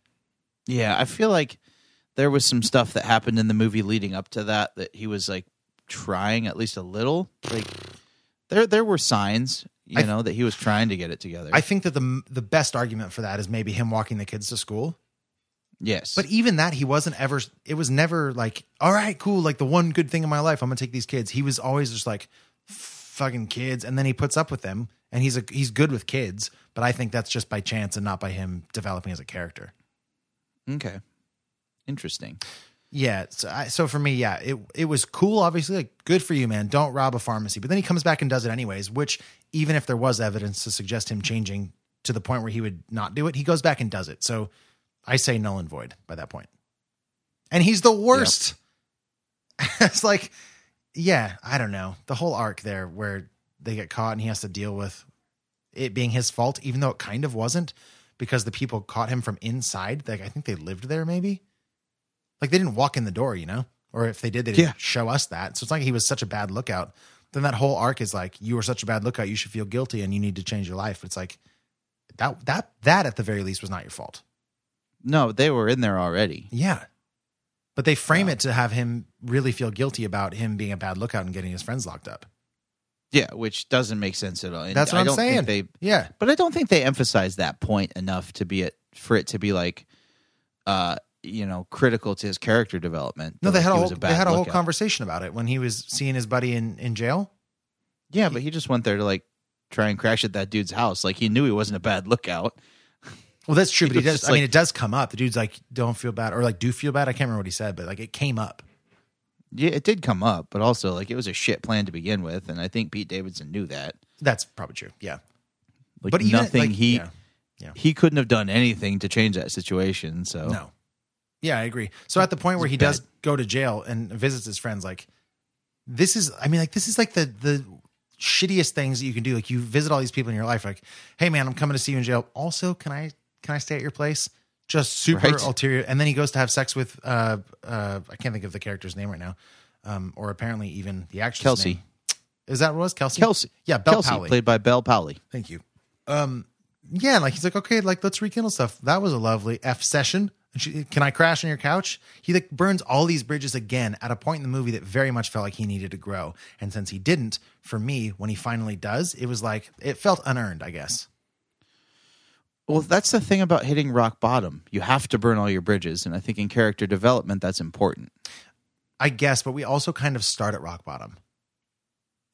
Yeah, I feel like there was some stuff that happened in the movie leading up to that that he was like trying at least a little. Like there there were signs, you I- know, that he was trying to get it together. I think that the the best argument for that is maybe him walking the kids to school. yes. But even that, he wasn't ever. It was never like, all right, cool. Like the one good thing in my life, I'm gonna take these kids. He was always just like, fucking kids, and then he puts up with them, and he's a he's good with kids. But I think that's just by chance and not by him developing as a character. okay. Interesting. Yeah. So, I, so for me, yeah, it it was cool. Obviously, like good for you, man. Don't rob a pharmacy. But then he comes back and does it anyways. Which even if there was evidence to suggest him changing to the point where he would not do it, he goes back and does it. So I say null and void by that point. And he's the worst. it's like, yeah, I don't know. The whole arc there where they get caught and he has to deal with it being his fault, even though it kind of wasn't, because the people caught him from inside. Like I think they lived there, maybe. Like they didn't walk in the door, you know? Or if they did, they didn't Yeah. show us that. So it's like he was such a bad lookout. Then that whole arc is like, you were such a bad lookout, you should feel guilty and you need to change your life. It's like that that that at the very least was not your fault. No, they were in there already. Yeah. But they frame it to have him really feel guilty about him being a bad lookout and getting his friends locked up. Yeah, which doesn't make sense at all. And That's what I I'm don't saying. Think they, Yeah. but I don't think they emphasize that point enough to be it for it to be like, uh, you know, critical to his character development. No, they had a whole they had a whole conversation about it when he was seeing his buddy in, in jail. Yeah, but he just went there to like try and crash at that dude's house. Like he knew he wasn't a bad lookout. Well, that's true, but he does. I mean, it does come up. The dude's like, "Don't feel bad," or like, "Do feel bad." I can't remember what he said, but like, it came up. Yeah, it did come up, but also like it was a shit plan to begin with, and I think Pete Davidson knew that. That's probably true. Yeah, Like But even, nothing like, he yeah. Yeah. he couldn't have done anything to change that situation. So no, yeah, I agree. So at the point where he does go to jail and visits his friends, like this is, I mean, like this is like the the shittiest things that you can do. Like you visit all these people in your life, like, hey man, I'm coming to see you in jail. Also, can I can I stay at your place? Just super Right. ulterior. And then he goes to have sex with uh uh I can't think of the character's name right now. um, or apparently even the actress Kelsey. name. Is that what it was Kelsey? Kelsey. Yeah, Bel Kelsey, Powley. played by Bel Powley. Thank you. Um, yeah, like he's like, okay, like let's rekindle stuff. That was a lovely F session. And she, Can I crash on your couch? He like burns all these bridges again at a point in the movie that very much felt like he needed to grow. And since he didn't, for me, when he finally does, it was like it felt unearned. I guess. Well, that's the thing about hitting rock bottom. You have to burn all your bridges, and I think in character development, that's important. I guess, but we also kind of start at rock bottom.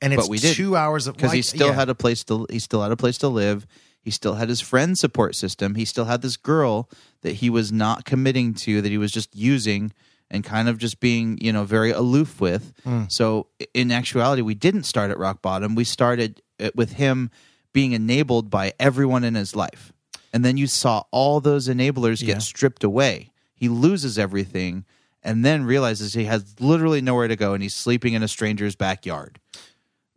And it's but we did two hours of because he still yeah. had a place to he still had a place to live. He still had his friend support system. He still had this girl that he was not committing to, that he was just using and kind of just being, you know, very aloof with. Mm. So in actuality, we didn't start at rock bottom. We started with him being enabled by everyone in his life. And then you saw all those enablers Yeah. get stripped away. He loses everything and then realizes he has literally nowhere to go and he's sleeping in a stranger's backyard.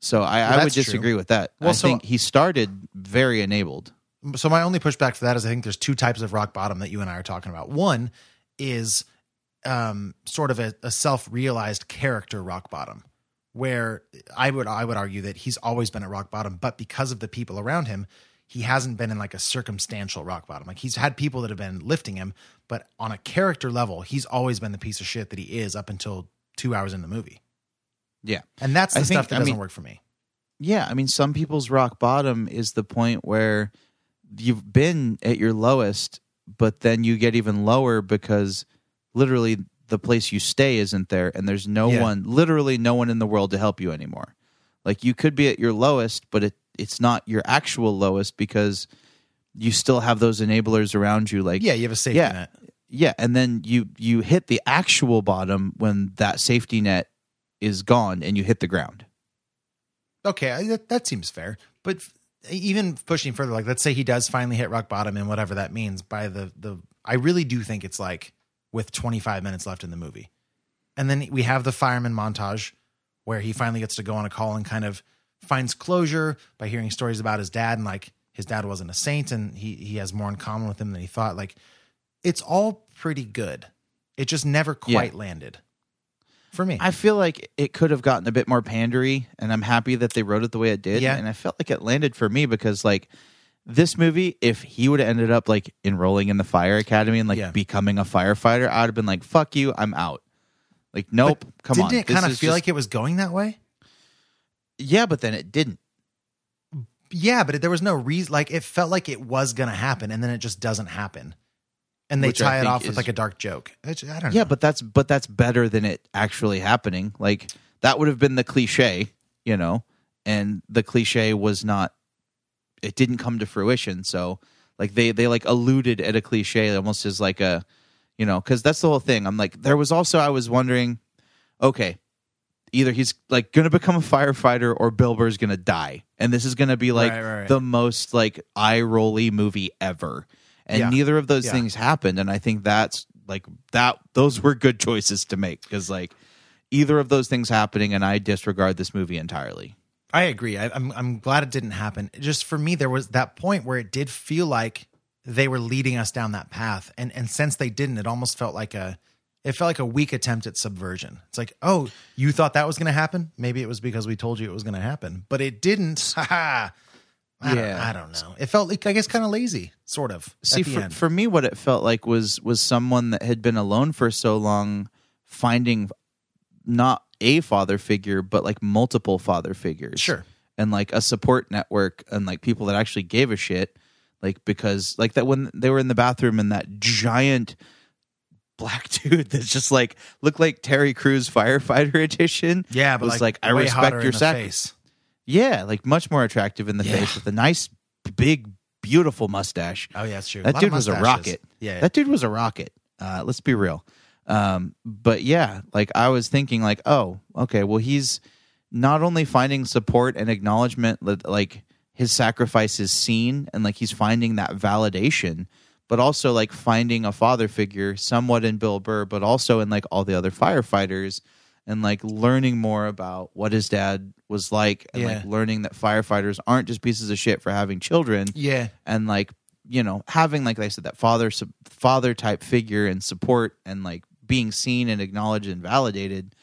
So I, Well, I would that's true. disagree with that. Well, I so- think he started very enabled. so my only pushback for that is I think there's two types of rock bottom that you and I are talking about. One is um, sort of a, a self-realized character rock bottom, where I would I would argue that he's always been at rock bottom, but because of the people around him, he hasn't been in like a circumstantial rock bottom. Like he's had people that have been lifting him, but on a character level, he's always been the piece of shit that he is up until two hours in the movie, Yeah. and that's the I think- stuff that doesn't mean- work for me. Yeah. I mean, some people's rock bottom is the point where you've been at your lowest, but then you get even lower because literally the place you stay isn't there and there's no Yeah. one, literally no one in the world to help you anymore. Like you could be at your lowest, but it, it's not your actual lowest because you still have those enablers around you. Like, Yeah, you have a safety yeah, net. Yeah, and then you you hit the actual bottom when that safety net is gone and you hit the ground. Okay, that, that seems fair. But even pushing further, like let's say he does finally hit rock bottom and whatever that means by the the I really do think it's like with 25 minutes left in the movie. And then we have the fireman montage where he finally gets to go on a call and kind of finds closure by hearing stories about his dad and like his dad wasn't a saint and he he has more in common with him than he thought. Like it's all pretty good. It just never Yeah. quite landed for me. I feel like it could have gotten a bit more pandery, and I'm happy that they wrote it the way it did. Yeah. And I felt like it landed for me because like this movie, if he would have ended up like enrolling in the fire academy and like Yeah. becoming a firefighter, I'd have been like, "Fuck you, I'm out." Like, nope, come on. Didn't on. it This kind of is feel just- like it was going that way? Yeah, but then it didn't. Yeah, but there was no reason. Like it felt like it was going to happen, and then it just doesn't happen. And they Which I tie it off with is- like a dark joke. It's- I don't Yeah, but that's but that's better than it actually happening. Like that would have been the cliche, you know, and the cliche was not. It didn't come to fruition. So like they they like alluded at a cliche almost as like a, you know, because that's the whole thing. I'm like there was also I was wondering, okay, either he's like gonna become a firefighter or Bill Burr's gonna die, and this is gonna be like Right, right, right. the most like eye rolly movie ever. And Yeah. neither of those Yeah. things happened, and I think that's like that. Those were good choices to make because like either of those things happening, and I disregard this movie entirely. I agree. I, I'm I'm glad it didn't happen. Just for me, there was that point where it did feel like they were leading us down that path, and and since they didn't, it almost felt like a it felt like a weak attempt at subversion. It's like, oh, you thought that was going to happen? Maybe it was because we told you it was going to happen, but it didn't. Ha I don't, Yeah. I don't know. It felt like I guess kind of lazy, sort of. See, for, end. for me, what it felt like was was someone that had been alone for so long, finding not a father figure, but like multiple father figures. Sure. And like a support network and like people that actually gave a shit. Like because like that when they were in the bathroom and that giant black dude that's just like looked like Terry Crews firefighter edition. yeah, but was like, like, I respect your sacrifice. Yeah, like much more attractive in the Yeah. face with a nice, big, beautiful mustache. Oh yeah, that's true. That dude was a rocket. Yeah, That dude was a rocket. Uh, let's be real. Um, but yeah, like I was thinking, like, oh, okay, well, he's not only finding support and acknowledgement that like his sacrifice is seen, and like he's finding that validation, but also like finding a father figure, somewhat in Bill Burr, but also in like all the other firefighters, and like learning more about what his dad was like, and like learning that firefighters aren't just pieces of shit for having children yeah. and like you know having like I said that father su- father type figure and support and like being seen and acknowledged and validated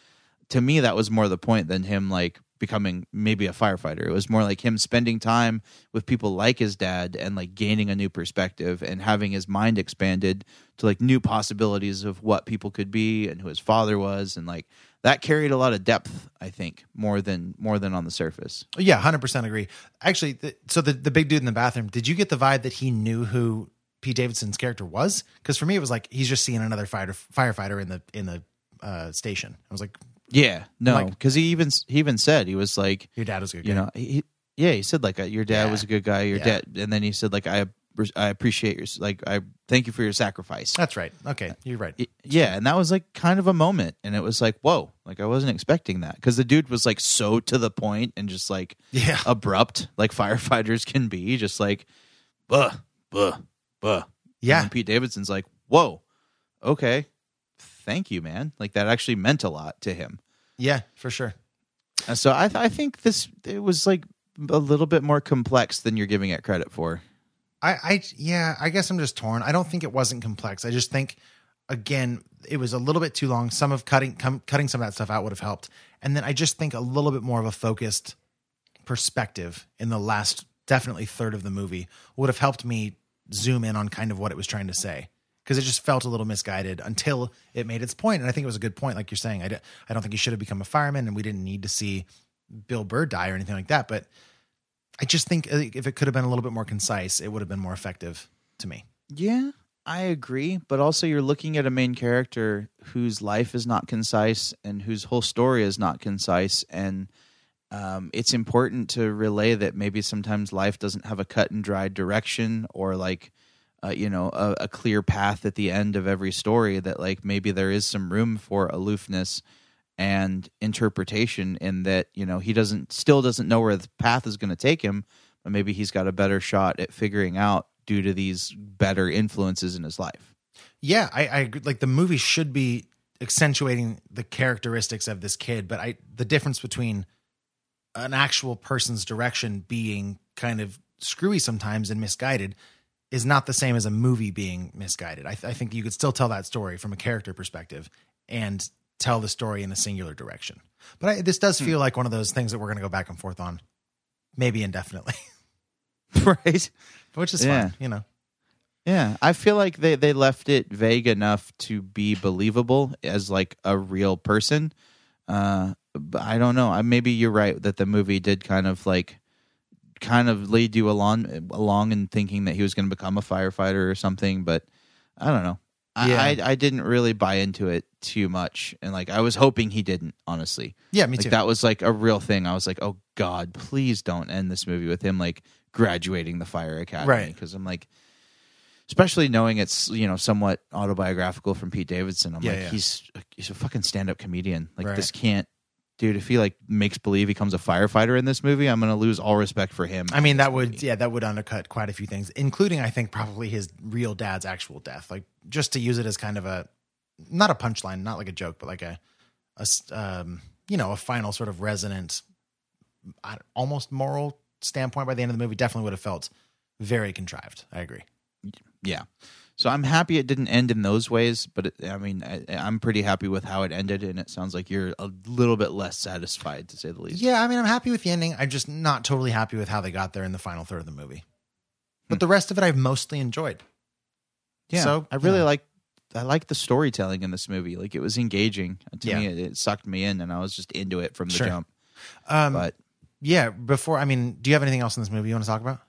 to me that was more the point than him like becoming maybe a firefighter. It was more like him spending time with people like his dad and like gaining a new perspective and having his mind expanded to like new possibilities of what people could be and who his father was and like that carried a lot of depth, I think, more than more than on the surface. Yeah, hundred percent agree. Actually, the, so the the big dude in the bathroom, did you get the vibe that he knew who Pete Davidson's character was? Because for me, it was like he's just seeing another fighter firefighter in the in the uh, station. I was like, Yeah, no, Like- because he even he even said he was like your dad was a good you guy. know he, yeah he said like uh, your dad Yeah. was a good guy your Yeah. dad and then he said like I I appreciate your like I thank you for your sacrifice That's right. Okay, you're right. Y- yeah and that was like kind of a moment and it was like whoa like I wasn't expecting that because the dude was like so to the point and just like Yeah. abrupt like firefighters can be just like buh buh buh Yeah. and Pete Davidson's like whoa okay thank you man like that actually meant a lot to him Yeah, for sure. and so I, I think this it was like a little bit more complex than you're giving it credit for. I, I, yeah, I guess I'm just torn. I don't think it wasn't complex. I just think, again, it was a little bit too long. Some of cutting, com, cutting some of that stuff out would have helped. And then I just think a little bit more of a focused perspective in the last, definitely third of the movie would have helped me zoom in on kind of what it was trying to say. Because it just felt a little misguided until it made its point. And I think it was a good point, like you're saying. I, d- I don't think he should have become a fireman, and we didn't need to see Bill Burr die or anything like that. But I just think uh, if it could have been a little bit more concise, it would have been more effective to me. Yeah, I agree, but also you're looking at a main character whose life is not concise and whose whole story is not concise and um, it's important to relay that maybe sometimes life doesn't have a cut and dried direction or like uh, you know a, a clear path at the end of every story that like maybe there is some room for aloofness and interpretation in that you know he doesn't still doesn't know where the path is going to take him but maybe he's got a better shot at figuring out due to these better influences in his life Yeah, I, I like the movie should be accentuating the characteristics of this kid, but I the difference between an actual person's direction being kind of screwy sometimes and misguided is not the same as a movie being misguided. I, th- I think you could still tell that story from a character perspective and tell the story in a singular direction. But I, this does feel like one of those things that we're going to go back and forth on, maybe indefinitely, right which is Yeah. fine. You know, Yeah, I feel like they they left it vague enough to be believable as like a real person. Uh, but I don't know. I maybe you're right that the movie did kind of like kind of lead you along along in thinking that he was going to become a firefighter or something. But I don't know. I, Yeah. I I didn't really buy into it too much, and like I was hoping he didn't. Honestly, Yeah, me Like, too. That was like a real thing. I was like, oh God, please don't end this movie with him like graduating the fire academy, Right. Because I'm like especially knowing it's you know somewhat autobiographical from Pete Davidson. I'm Yeah, like, yeah. he's he's a fucking stand up comedian. Like Right. this can't, dude. If he like makes believe he becomes a firefighter in this movie, I'm gonna lose all respect for him. I mean, that would yeah, that would undercut quite a few things, including I think probably his real dad's actual death. Like just to use it as kind of a not a punchline, not like a joke, but like a um, you know a final sort of resonant, almost moral standpoint by the end of the movie. Definitely would have felt very contrived. I agree. yeah. So I'm happy it didn't end in those ways, but it, I mean, I, I'm pretty happy with how it ended, and it sounds like you're a little bit less satisfied, to say the least. Yeah, I mean, I'm happy with the ending. I'm just not totally happy with how they got there in the final third of the movie. But the rest of it, I've mostly enjoyed. Yeah, So I really yeah. like I like the storytelling in this movie. Like it was engaging to Yeah. me. It, it sucked me in, and I was just into it from the Sure. jump. Um, but yeah, before I mean, do you have anything else in this movie you want to talk about?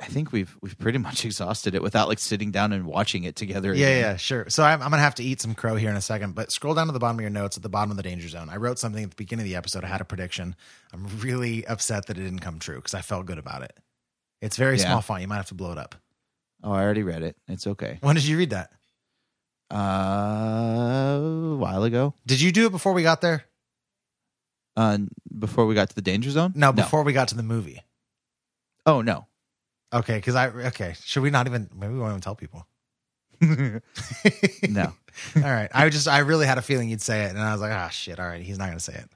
I think we've we've pretty much exhausted it without like sitting down and watching it together. Yeah, again. yeah, sure. So I'm, I'm gonna have to eat some crow here in a second, but scroll down to the bottom of your notes at the bottom of the danger zone. I wrote something at the beginning of the episode. I had a prediction. I'm really upset that it didn't come true because I felt good about it. It's very Yeah. small font. You might have to blow it up. Oh, I already read it. It's okay. When did you read that? Uh, a while ago. Did you do it before we got there? Uh, before we got to the danger zone. No, before we got to the movie. Oh no. Okay, because I okay. Should we not even? Maybe we won't even tell people. No. All right. I just I really had a feeling you'd say it, and I was like, ah, shit. All right, he's not gonna say it.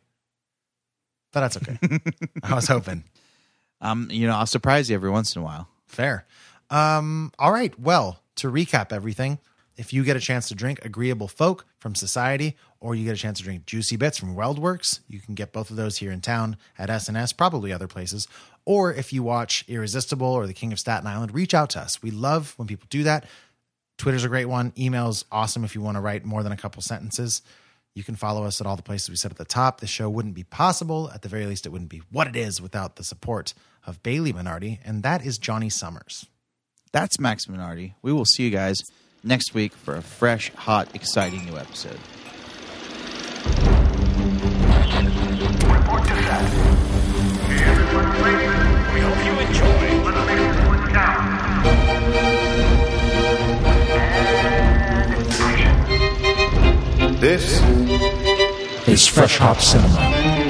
But that's okay. I was hoping. Um, you know, I'll surprise you every once in a while. Fair. Um, all right. Well, to recap everything, if you get a chance to drink Agreeable Folk from Societe, or you get a chance to drink Juicy Bits from WeldWerks, you can get both of those here in town at SNS, probably other places. Or if you watch Irresistible or The King of Staten Island, reach out to us. We love when people do that. Twitter's a great one. Email's awesome if you want to write more than a couple sentences. You can follow us at all the places we said at the top. The show wouldn't be possible. At the very least, it wouldn't be what it is without the support of Bailey Minardi, and that is Johnny Summers. That's Max Minardi. We will see you guys next week for a fresh, hot, exciting new episode. Report to set. We hope you enjoy. This is Fresh Hop Cinema.